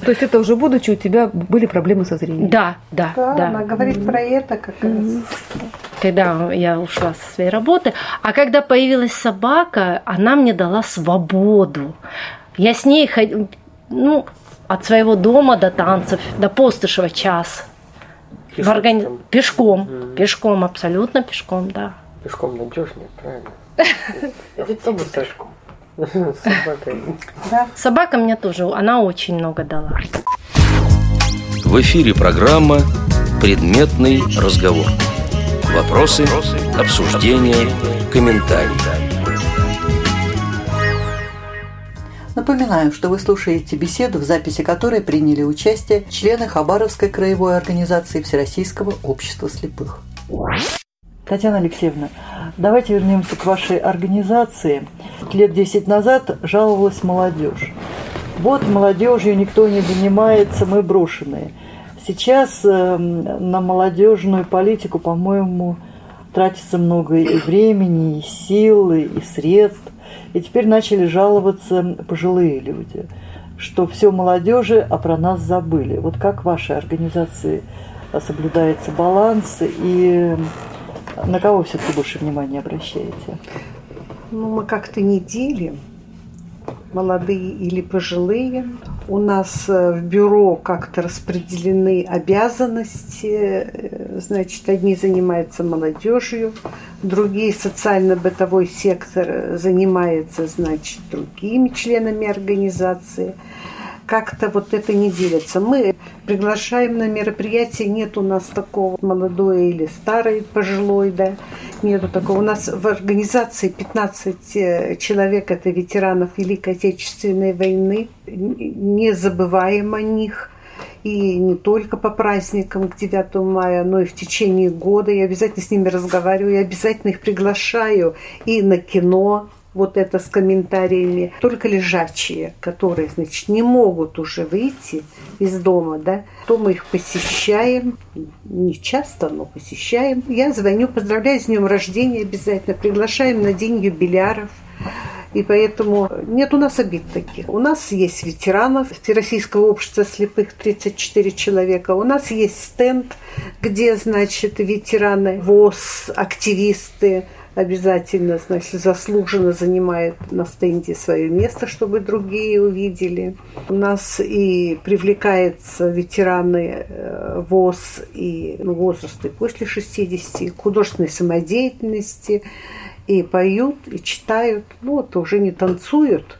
То есть это уже будучи у тебя были проблемы со зрением? Да, да, да. да. Она говорит mm-hmm. про это как раз. Когда я ушла со своей работы, а когда появилась собака, она мне дала свободу. Я с ней ходила, ну, от своего дома до танцев, до Постышева час. Пешком? В органи... Пешком, mm-hmm. пешком, абсолютно пешком, да. Пешком надежнее, правильно. Автобус пешком. Собака. Да. Собака мне тоже, она очень много дала. В эфире программа «Предметный разговор». Вопросы, обсуждения, комментарии. Напоминаю, что вы слушаете беседу, в записи которой приняли участие члены Хабаровской краевой организации Всероссийского общества слепых. Татьяна Алексеевна, давайте вернемся к вашей организации. Лет 10 назад жаловалась молодежь. Вот молодежью никто не занимается, мы брошенные. Сейчас э, на молодежную политику, по-моему, тратится много и времени, и сил, и средств. И теперь начали жаловаться пожилые люди, что все молодежи, а про нас забыли. Вот как в вашей организации соблюдается баланс и на кого все-таки больше внимания обращаете? Ну, мы как-то не делим, молодые или пожилые. у нас э, в бюро как-то распределены обязанности. Э, значит, одни занимаются молодежью, другие социально-бытовой сектор занимается, значит, другими членами организации – как-то вот это не делится. Мы приглашаем на мероприятие, нет у нас такого молодой или старый, пожилой, да, нету такого. У нас в организации 15 э, человек, это ветеранов Великой Отечественной войны, не забываем о них и не только по праздникам к 9 мая, но и в течение года. Я обязательно с ними разговариваю, я обязательно их приглашаю и на кино, вот это с комментариями, только лежачие, которые, значит, не могут уже выйти из дома, да, то мы их посещаем, не часто, но посещаем. Я звоню, поздравляю с днем рождения обязательно, приглашаем на день юбиляров. И поэтому нет у нас обид таких. У нас есть ветеранов Всероссийского общества слепых 34 человека. У нас есть стенд, где, значит, ветераны ВОЗ, активисты, обязательно, значит, заслуженно занимает на стенде свое место, чтобы другие увидели. У нас и привлекаются ветераны э, ВОЗ и ну, возраста после 60, художественной самодеятельности, и поют, и читают, ну вот уже не танцуют,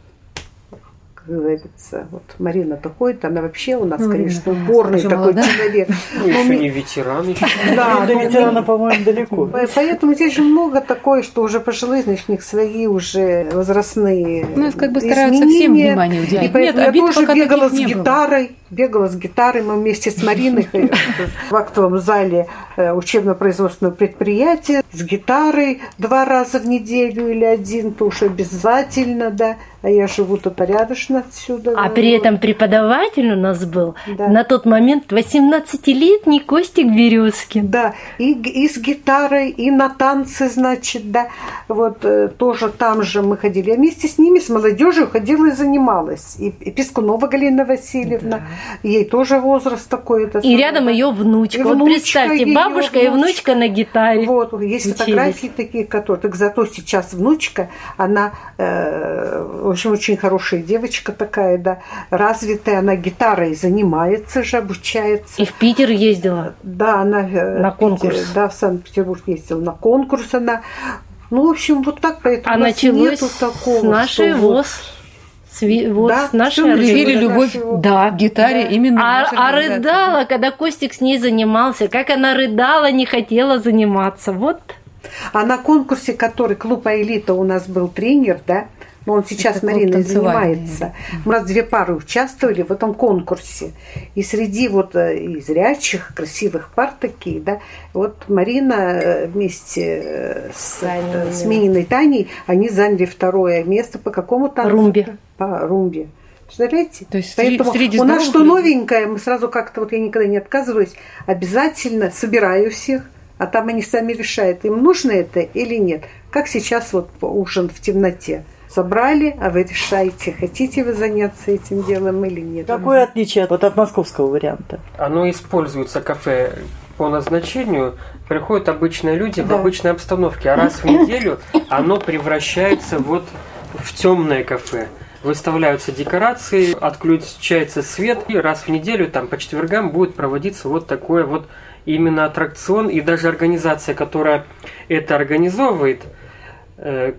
говорится. Вот Марина-то ходит, она вообще у нас, ну, конечно, уборный такой молодая. человек. Ну, еще не ветеран. Да, до ветерана, по-моему, далеко. Поэтому здесь же много такое, что уже пожилые, значит, у них свои уже возрастные Ну, как бы стараются всем внимание уделять. И поэтому я тоже бегала с гитарой, бегала с гитарой, мы вместе с Мариной в актовом зале э, учебно-производственного предприятия с гитарой два раза в неделю или один, то уж обязательно, да. А я живу то порядочно отсюда. А при этом преподаватель у нас был да. на тот момент 18-летний Костик Березкин. Да, и, и с гитарой, и на танцы, значит, да. Вот э, тоже там же мы ходили. Я вместе с ними, с молодежью ходила и занималась. И, и Пескунова Галина Васильевна, да ей тоже возраст такой. Это и самое. рядом ее внучка. И вот внучка представьте, бабушка внучка. и внучка на гитаре. Вот, есть Учились. фотографии такие, которые... Так зато сейчас внучка, она, э, общем, очень хорошая девочка такая, да, развитая, она гитарой занимается же, обучается. И в Питер ездила? Да, она... Э, на конкурс? Питер, да, в Санкт-Петербург ездила на конкурс она. Ну, в общем, вот так, поэтому а началось такого, с нашей ВОЗ. Сви... Вот да, с нашей Или любовь да, к гитаре да. именно. А, а рыдала, когда Костик с ней занимался, как она рыдала, не хотела заниматься. Вот. А на конкурсе, который клуб Аэлита у нас был тренер, да, но он сейчас Это Мариной занимается. У нас две пары участвовали в этом конкурсе. И среди вот э, и зрячих, красивых пар такие, да, вот Марина э, вместе э, с, с Мининой Таней, они заняли второе место по какому танцу? Румбе. По румбе. Представляете? То есть Поэтому среди у нас что новенькое, мы сразу как-то, вот я никогда не отказываюсь, обязательно собираю всех, а там они сами решают, им нужно это или нет. Как сейчас вот ужин в темноте собрали, а вы решаете, хотите вы заняться этим делом или нет. Какое отличие вот от московского варианта? Оно используется кафе по назначению, приходят обычные люди да. в обычной обстановке, а раз в неделю оно превращается вот в темное кафе. Выставляются декорации, отключается свет, и раз в неделю, там по четвергам, будет проводиться вот такой вот именно аттракцион, и даже организация, которая это организовывает, э,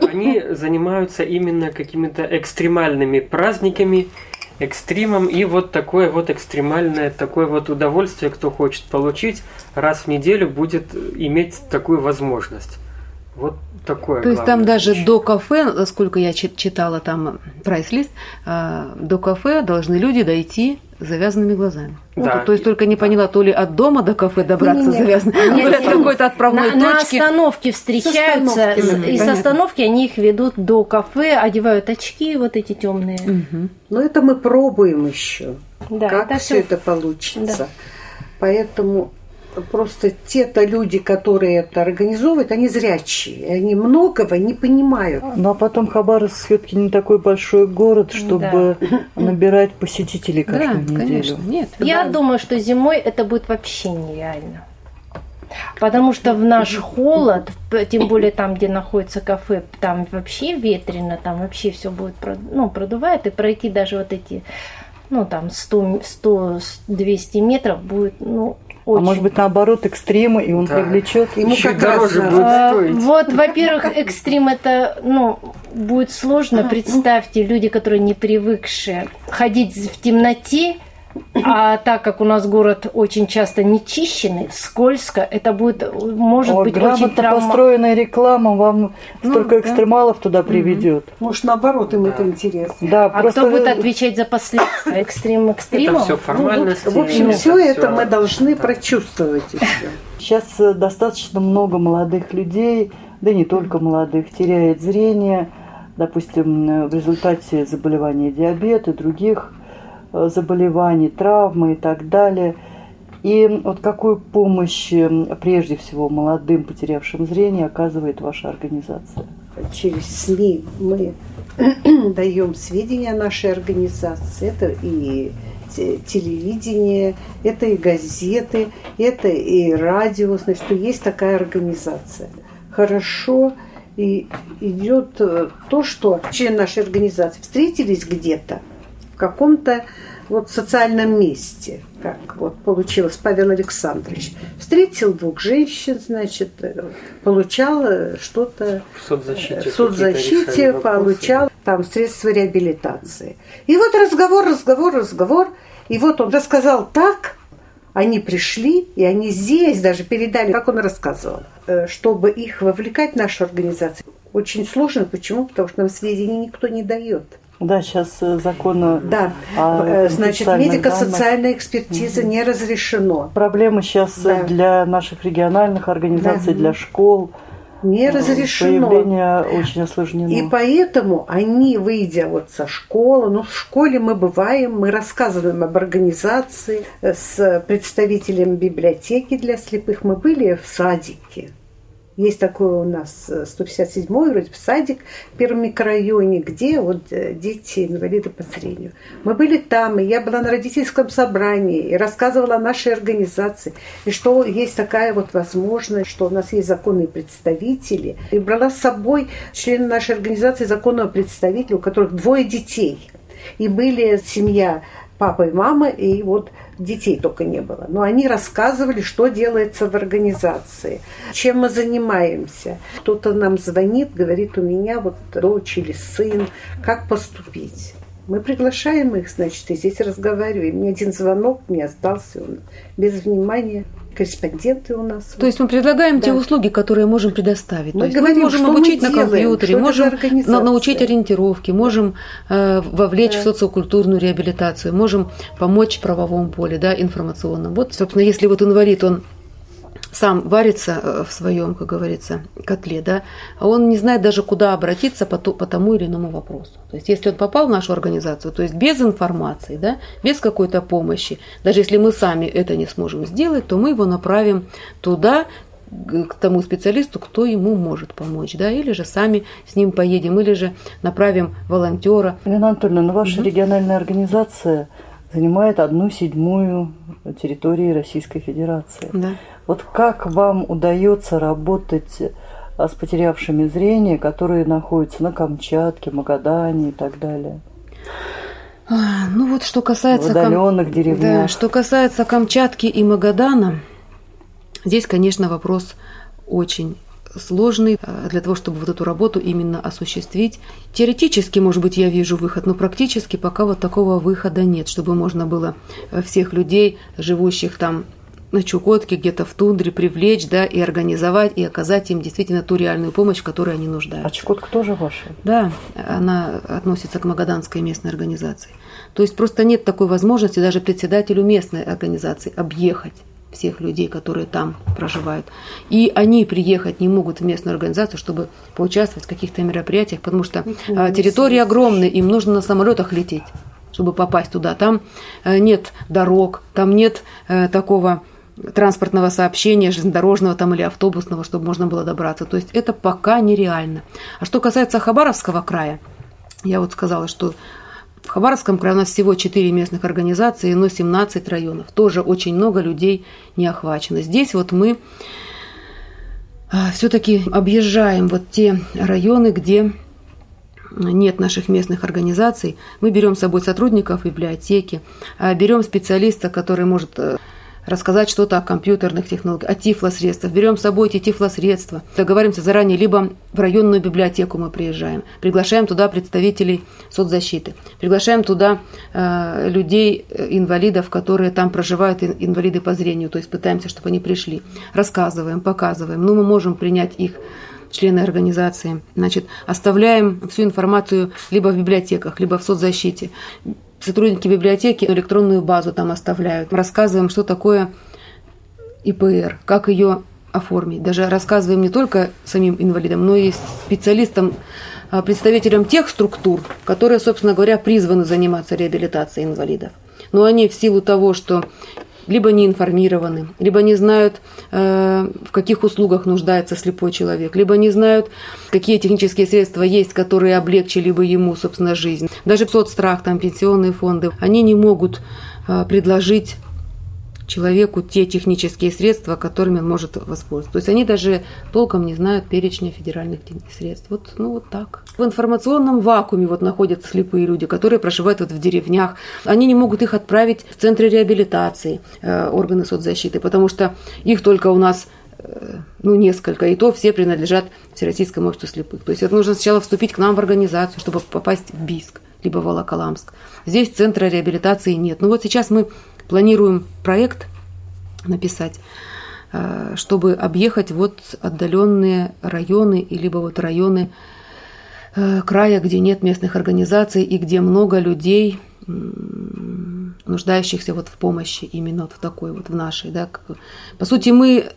они занимаются именно какими-то экстремальными праздниками, экстримом, и вот такое вот экстремальное, такое вот удовольствие, кто хочет получить, раз в неделю будет иметь такую возможность. Вот такое. То есть там даже до кафе, насколько я читала там прайс-лист, а, до кафе должны люди дойти завязанными глазами. Да. Вот, то есть только не поняла, то ли от дома до кафе добраться завязанными, то ли от какой-то отправной на, точки. На остановке встречаются, и с остановки они их ведут до кафе, одевают очки вот эти темные. Угу. Но это мы пробуем еще, да, как это все это получится. Да. Поэтому просто те-то люди, которые это организовывают, они зрячие, они многого не понимают. Ну а потом Хабаровск все-таки не такой большой город, чтобы да. набирать посетителей каждую да, неделю. Конечно. Нет. Я да. думаю, что зимой это будет вообще нереально. Потому что в наш холод, тем более там, где находится кафе, там вообще ветрено, там вообще все будет ну, продувает, и пройти даже вот эти ну, там 100-200 метров будет, ну, очень. А может быть, наоборот, экстремы, и он да. привлечет ему Еще как дороже раз, будет а, стоить. Вот, во-первых, экстрим это, ну, будет сложно. Представьте, люди, которые не привыкшие ходить в темноте, а так как у нас город очень часто нечищенный, скользко, это будет, может О, быть, очень травма. построенная реклама вам ну, столько да. экстремалов туда приведет. Может, наоборот, им да. это интересно. Да, а просто... кто будет отвечать за последствия? Экстрем экстремом? Это все формальность. Ну, в общем, все это все... мы должны да. прочувствовать еще. Сейчас э, достаточно много молодых людей, да не только молодых, теряет зрение, допустим, в результате заболевания диабета и других Э, заболеваний, травмы и так далее. И вот какую помощь э, прежде всего молодым, потерявшим зрение, оказывает ваша организация? Через СМИ мы даем сведения нашей организации. Это и телевидение, это и газеты, это и радио. Значит, что есть такая организация. Хорошо и идет э, то, что члены нашей организации встретились где-то, каком-то вот социальном месте, как вот получилось Павел Александрович. Встретил двух женщин, значит, получал что-то в соцзащите, в соцзащите получал там средства реабилитации. И вот разговор, разговор, разговор. И вот он рассказал так, они пришли, и они здесь даже передали, как он рассказывал, э, чтобы их вовлекать в нашу организацию. Очень сложно. Почему? Потому что нам сведений никто не дает. Да, сейчас э, закон. Да, э, значит, медико-социальная экспертиза не разрешено. Проблема сейчас э, да. для наших региональных организаций, да. для школ. Не разрешено. Появление очень осложнено. И поэтому они, выйдя вот со школы, ну, в школе мы бываем, мы рассказываем об организации с представителем библиотеки для слепых. Мы были в садике есть такой у нас 157-й э, вроде садик в первом микрорайоне, где вот э, дети инвалиды по зрению. Мы были там, и я была на родительском собрании и рассказывала о нашей организации, и что есть такая вот возможность, что у нас есть законные представители. И брала с собой члены нашей организации законного представителя, у которых двое детей. И были семья папа и мама, и вот детей только не было. Но они рассказывали, что делается в организации, чем мы занимаемся. Кто-то нам звонит, говорит, у меня вот дочь сын, как поступить. Мы приглашаем их, значит, и здесь разговариваем. Ни один звонок не остался он без внимания корреспонденты у нас. То есть мы предлагаем да. те услуги, которые можем предоставить. Мы, То есть говорим, мы можем обучить мы на делаем, компьютере, можем научить ориентировке, можем э, вовлечь да. в социокультурную реабилитацию, можем помочь в правовом поле, да, информационном. Вот, собственно, если вот инвалид, он сам варится э, в своем, как говорится, котле, да, он не знает даже, куда обратиться по, ту, по тому или иному вопросу. То есть, если он попал в нашу организацию, то есть без информации, да, без какой-то помощи, даже если мы сами это не сможем сделать, то мы его направим туда, к тому специалисту, кто ему может помочь, да, или же сами с ним поедем, или же направим волонтера. Елена Анатольевна, ваша угу. региональная организация занимает одну седьмую территории Российской Федерации. Да. Вот как вам удается работать а, с потерявшими зрение, которые находятся на Камчатке, Магадане и так далее? А, ну вот что касается... В удаленных Кам... деревнях. Да, что касается Камчатки и Магадана, здесь, конечно, вопрос очень сложный а, для того, чтобы вот эту работу именно осуществить. Теоретически, может быть, я вижу выход, но практически пока вот такого выхода нет, чтобы можно было э, всех людей, живущих там на Чукотке, где-то в тундре привлечь, да, и организовать, и оказать им действительно ту реальную помощь, в которой они нуждаются. А Чукотка тоже ваша? Да, она относится к Магаданской местной организации. То есть просто нет такой возможности даже председателю местной организации объехать всех людей, которые там проживают. И они приехать не могут в местную организацию, чтобы поучаствовать в каких-то мероприятиях, потому что а, территории огромные, им нужно на самолетах лететь чтобы попасть туда. Там э, нет дорог, там нет э, такого транспортного сообщения, железнодорожного там или автобусного, чтобы можно было добраться. То есть это пока нереально. А что касается Хабаровского края, я вот сказала, что В Хабаровском крае у нас всего 4 местных организации, но 17 районов. Тоже очень много людей не охвачено. Здесь вот мы а, все-таки объезжаем вот те районы, где нет наших местных организаций. Мы берем с собой сотрудников библиотеки, а берем специалиста, который может э, рассказать что-то о компьютерных технологиях, о тифлосредствах. Берем с собой эти тифлосредства. Договоримся заранее, либо в районную библиотеку мы приезжаем, приглашаем туда представителей соцзащиты, приглашаем туда э, людей, э, инвалидов, которые там проживают, инвалиды по зрению, то есть пытаемся, чтобы они пришли. Рассказываем, показываем. Ну, мы можем принять их члены организации. Значит, оставляем всю информацию либо в библиотеках, либо в соцзащите сотрудники библиотеки электронную базу там оставляют. Рассказываем, что такое ИПР, как ее оформить. Даже рассказываем не только самим инвалидам, но и специалистам, а, представителям тех структур, которые, собственно говоря, призваны заниматься реабилитацией инвалидов. Но они в силу того, что либо не информированы, либо не знают, э, в каких услугах нуждается слепой человек, либо не знают, какие технические средства есть, которые облегчили бы ему, собственно, жизнь. Даже соцстрах, там, пенсионные фонды, они не могут э, предложить человеку те технические средства, которыми он может воспользоваться. То есть они даже толком не знают перечня федеральных средств. Вот, ну вот так. В информационном вакууме вот находятся слепые люди, которые проживают вот в деревнях. Они не могут их отправить в центры реабилитации, э, органы соцзащиты, потому что их только у нас э, ну, несколько, и то все принадлежат Всероссийскому обществу слепых. То есть это нужно сначала вступить к нам в организацию, чтобы попасть в БИСК, либо в Волоколамск. Здесь центра реабилитации нет. Ну вот сейчас мы планируем проект написать, э, чтобы объехать вот отдаленные районы, либо вот районы э, края, где нет местных организаций и где много людей, нуждающихся вот в помощи именно вот в такой вот в нашей, да. По сути, мы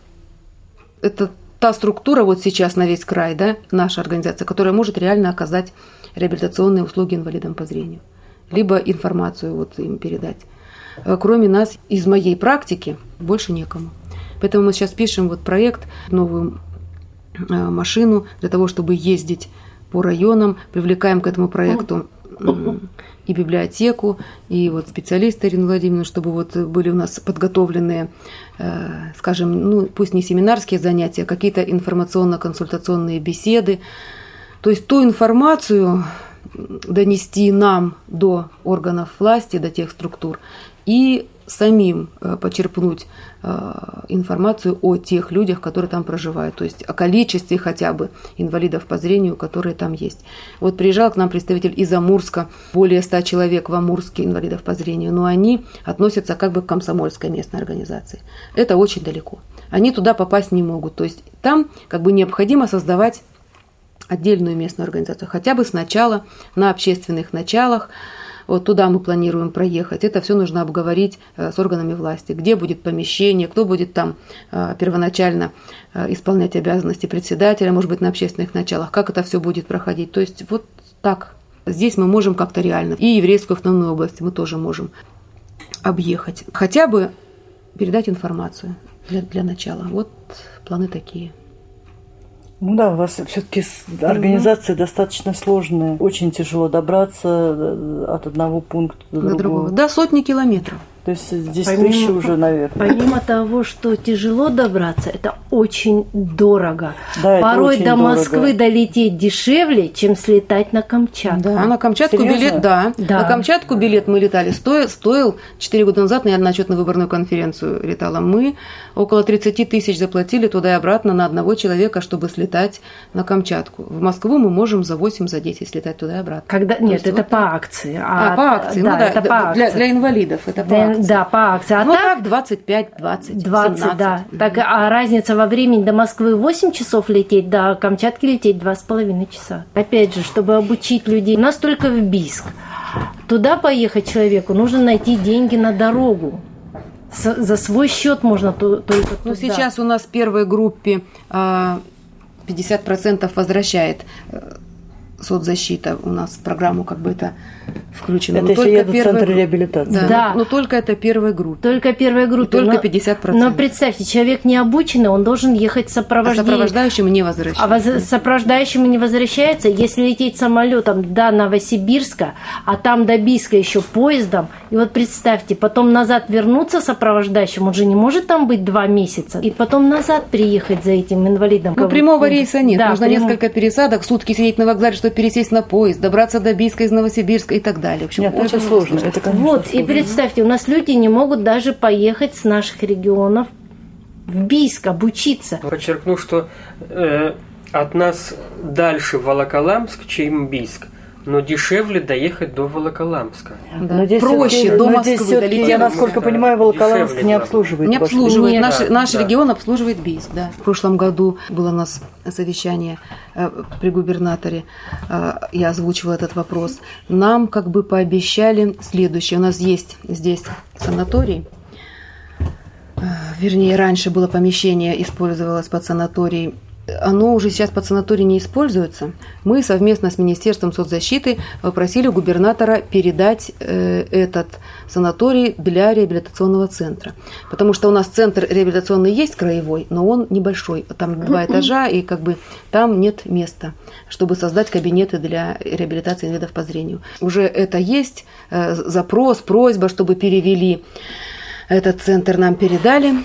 это та структура вот сейчас на весь край, да, наша организация, которая может реально оказать реабилитационные услуги инвалидам по зрению, либо информацию вот им передать. Э, кроме нас, из моей практики, больше некому. Поэтому мы сейчас пишем вот проект, новую э, машину для того, чтобы ездить по районам, привлекаем к этому проекту и библиотеку, и вот специалисты Ирину Владимировну, чтобы вот были у нас подготовленные, э, скажем, ну пусть не семинарские занятия, а какие-то информационно-консультационные беседы. То есть ту информацию донести нам до органов власти, до тех структур, и самим э, почерпнуть э, информацию о тех людях, которые там проживают, то есть о количестве хотя бы инвалидов по зрению, которые там есть. Вот приезжал к нам представитель из Амурска, более 100 человек в Амурске инвалидов по зрению, но они относятся как бы к комсомольской местной организации. Это очень далеко. Они туда попасть не могут. То есть там как бы необходимо создавать отдельную местную организацию, хотя бы сначала на общественных началах, вот туда мы планируем проехать. Это все нужно обговорить э, с органами власти. Где будет помещение, кто будет там э, первоначально э, исполнять обязанности председателя, может быть, на общественных началах, как это все будет проходить. То есть вот так. Здесь мы можем как-то реально. И еврейскую автономную область мы тоже можем объехать. Хотя бы передать информацию для, для начала. Вот планы такие. Ну да, у вас все-таки организация угу. достаточно сложная. Очень тяжело добраться э, от одного пункта до, до другого. другого. Да, сотни километров. То есть здесь помимо, тысячи уже, наверное. Помимо того, что тяжело добраться, это очень дорого. Да, Порой очень до Москвы дорого. долететь дешевле, чем слетать на Камчатку. Да, а на Камчатку Серьезно? билет, да. да. На Камчатку билет мы летали. Стоил, стоил 4 года назад, я на отчетно-выборную конференцию летала. Мы около 30 тысяч заплатили туда и обратно на одного человека, чтобы слетать на Камчатку. В Москву мы можем за 8, за 10 слетать туда и обратно. Когда... Нет, это вот по акции. А, а по акции, да, ну да, это по акции. Для, для инвалидов это по акции. Да, по акции. А ну так, так 25, 20, 20, 17. да. Так, а разница во времени до Москвы 8 часов лететь, до Камчатки лететь 2,5 часа. Опять же, чтобы обучить людей. У нас только в Биск. Туда поехать человеку нужно найти деньги на дорогу. За свой счет можно только туда. Ну, сейчас у нас в первой группе 50% а, возвращает э, соцзащита у нас в программу как бы это включено. Это но если едут в центр реабилитации. Да, да. Но только это первая группа. Только первая группа. только 50%. Но представьте, человек не обученный, он должен ехать сопровождающим. А сопровождающему не возвращается. А воз... сопровождающему не возвращается. Если лететь самолетом до Новосибирска, а там до Бийска еще поездом, и вот представьте, потом назад вернуться сопровождающим, он же не может там быть два месяца, и потом назад приехать за этим инвалидом. Ну, прямого рейса нет. Да, Нужно прям... несколько пересадок, сутки сидеть на вокзале, чтобы пересесть на поезд, добраться до Бийска из Новосибирска и так далее. В общем, Нет, очень сложно. Это, конечно, вот, сложно. и представьте, у нас люди не могут даже поехать с наших регионов в Бийск обучиться. Подчеркну, что э, от нас дальше Волоколамск, чем Бийск но дешевле доехать до Волоколамска. Да. Но здесь Проще до Москвы долететь. Я, насколько да, понимаю, Волоколамск дешевле, не обслуживает. Не обслуживает. Наш, да, наш да. регион обслуживает БИС. Да. В прошлом году было у нас совещание э, при губернаторе. Э, я озвучивала этот вопрос. Нам как бы пообещали следующее. У нас есть здесь санаторий. Э, вернее, раньше было помещение, использовалось под санаторий оно уже сейчас под санаторий не используется. Мы совместно с Министерством соцзащиты попросили губернатора передать э, этот санаторий для реабилитационного центра. Потому что у нас центр реабилитационный есть краевой, но он небольшой. Там два этажа, и как бы там нет места, чтобы создать кабинеты для реабилитации инвалидов по зрению. Уже это есть, э, запрос, просьба, чтобы перевели этот центр нам передали.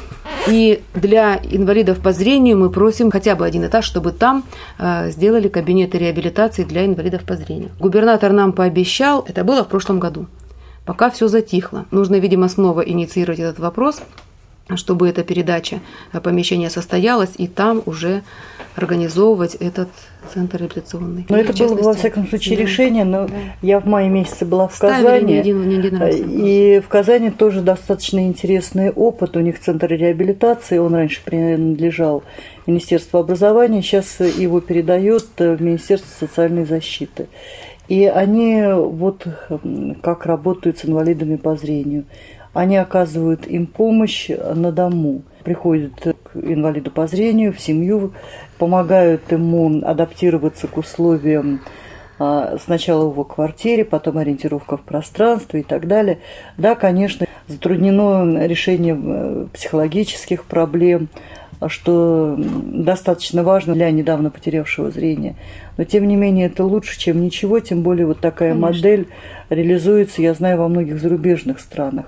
И для инвалидов по зрению мы просим хотя бы один этаж, чтобы там э, сделали кабинеты реабилитации для инвалидов по зрению. Губернатор нам пообещал, это было в прошлом году. Пока все затихло. Нужно, видимо, снова инициировать этот вопрос, чтобы эта передача э, помещения состоялась, и там уже организовывать этот центр реабилитационный. Но это было, во всяком случае, да. решение. Но да. я в мае месяце была в Ставили Казани. Не один, не один раз и в Казани тоже достаточно интересный опыт. У них центр реабилитации. Он раньше принадлежал Министерству образования. Сейчас его передает в Министерство социальной защиты. И они вот как работают с инвалидами по зрению. Они оказывают им помощь на дому. Приходят к инвалиду по зрению, в семью, помогают ему адаптироваться к условиям а, сначала в его квартире, потом ориентировка в пространстве и так далее. Да, конечно, затруднено решение э, психологических проблем, что достаточно важно для недавно потерявшего зрение. Но тем не менее это лучше, чем ничего, тем более вот такая Конечно. модель реализуется, я знаю, во многих зарубежных странах.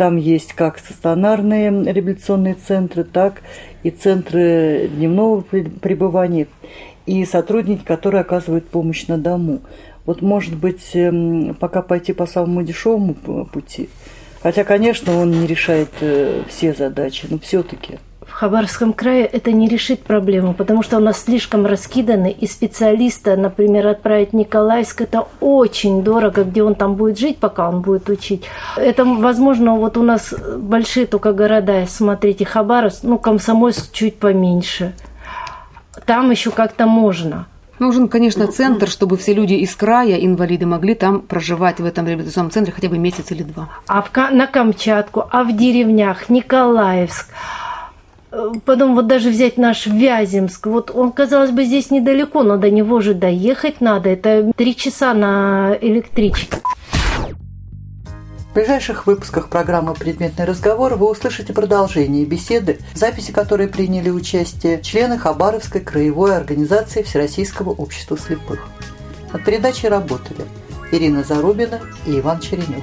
Там есть как стационарные реабилитационные центры, так и центры дневного пребывания, и сотрудники, которые оказывают помощь на дому. Вот, может быть, эм, пока пойти по самому дешевому пути. Хотя, конечно, он не решает э, все задачи, но все-таки – Хабаровском крае это не решит проблему, потому что у нас слишком раскиданы, и специалиста, например, отправить в Николаевск, это очень дорого, где он там будет жить, пока он будет учить. Это, возможно, вот у нас большие только города, смотрите, Хабаровск, ну, Комсомольск чуть поменьше. Там еще как-то можно. Нужен, конечно, центр, чтобы все люди из края, инвалиды, могли там проживать в этом реабилитационном центре хотя бы месяц или два. А в, на Камчатку, а в деревнях, Николаевск, Потом вот даже взять наш Вяземск, вот он, казалось бы, здесь недалеко, но до него же доехать надо. Это три часа на электричке. В ближайших выпусках программы «Предметный разговор» вы услышите продолжение беседы, в записи которой приняли участие члены Хабаровской краевой организации Всероссийского общества слепых. Над передачей работали Ирина Зарубина и Иван Черенев.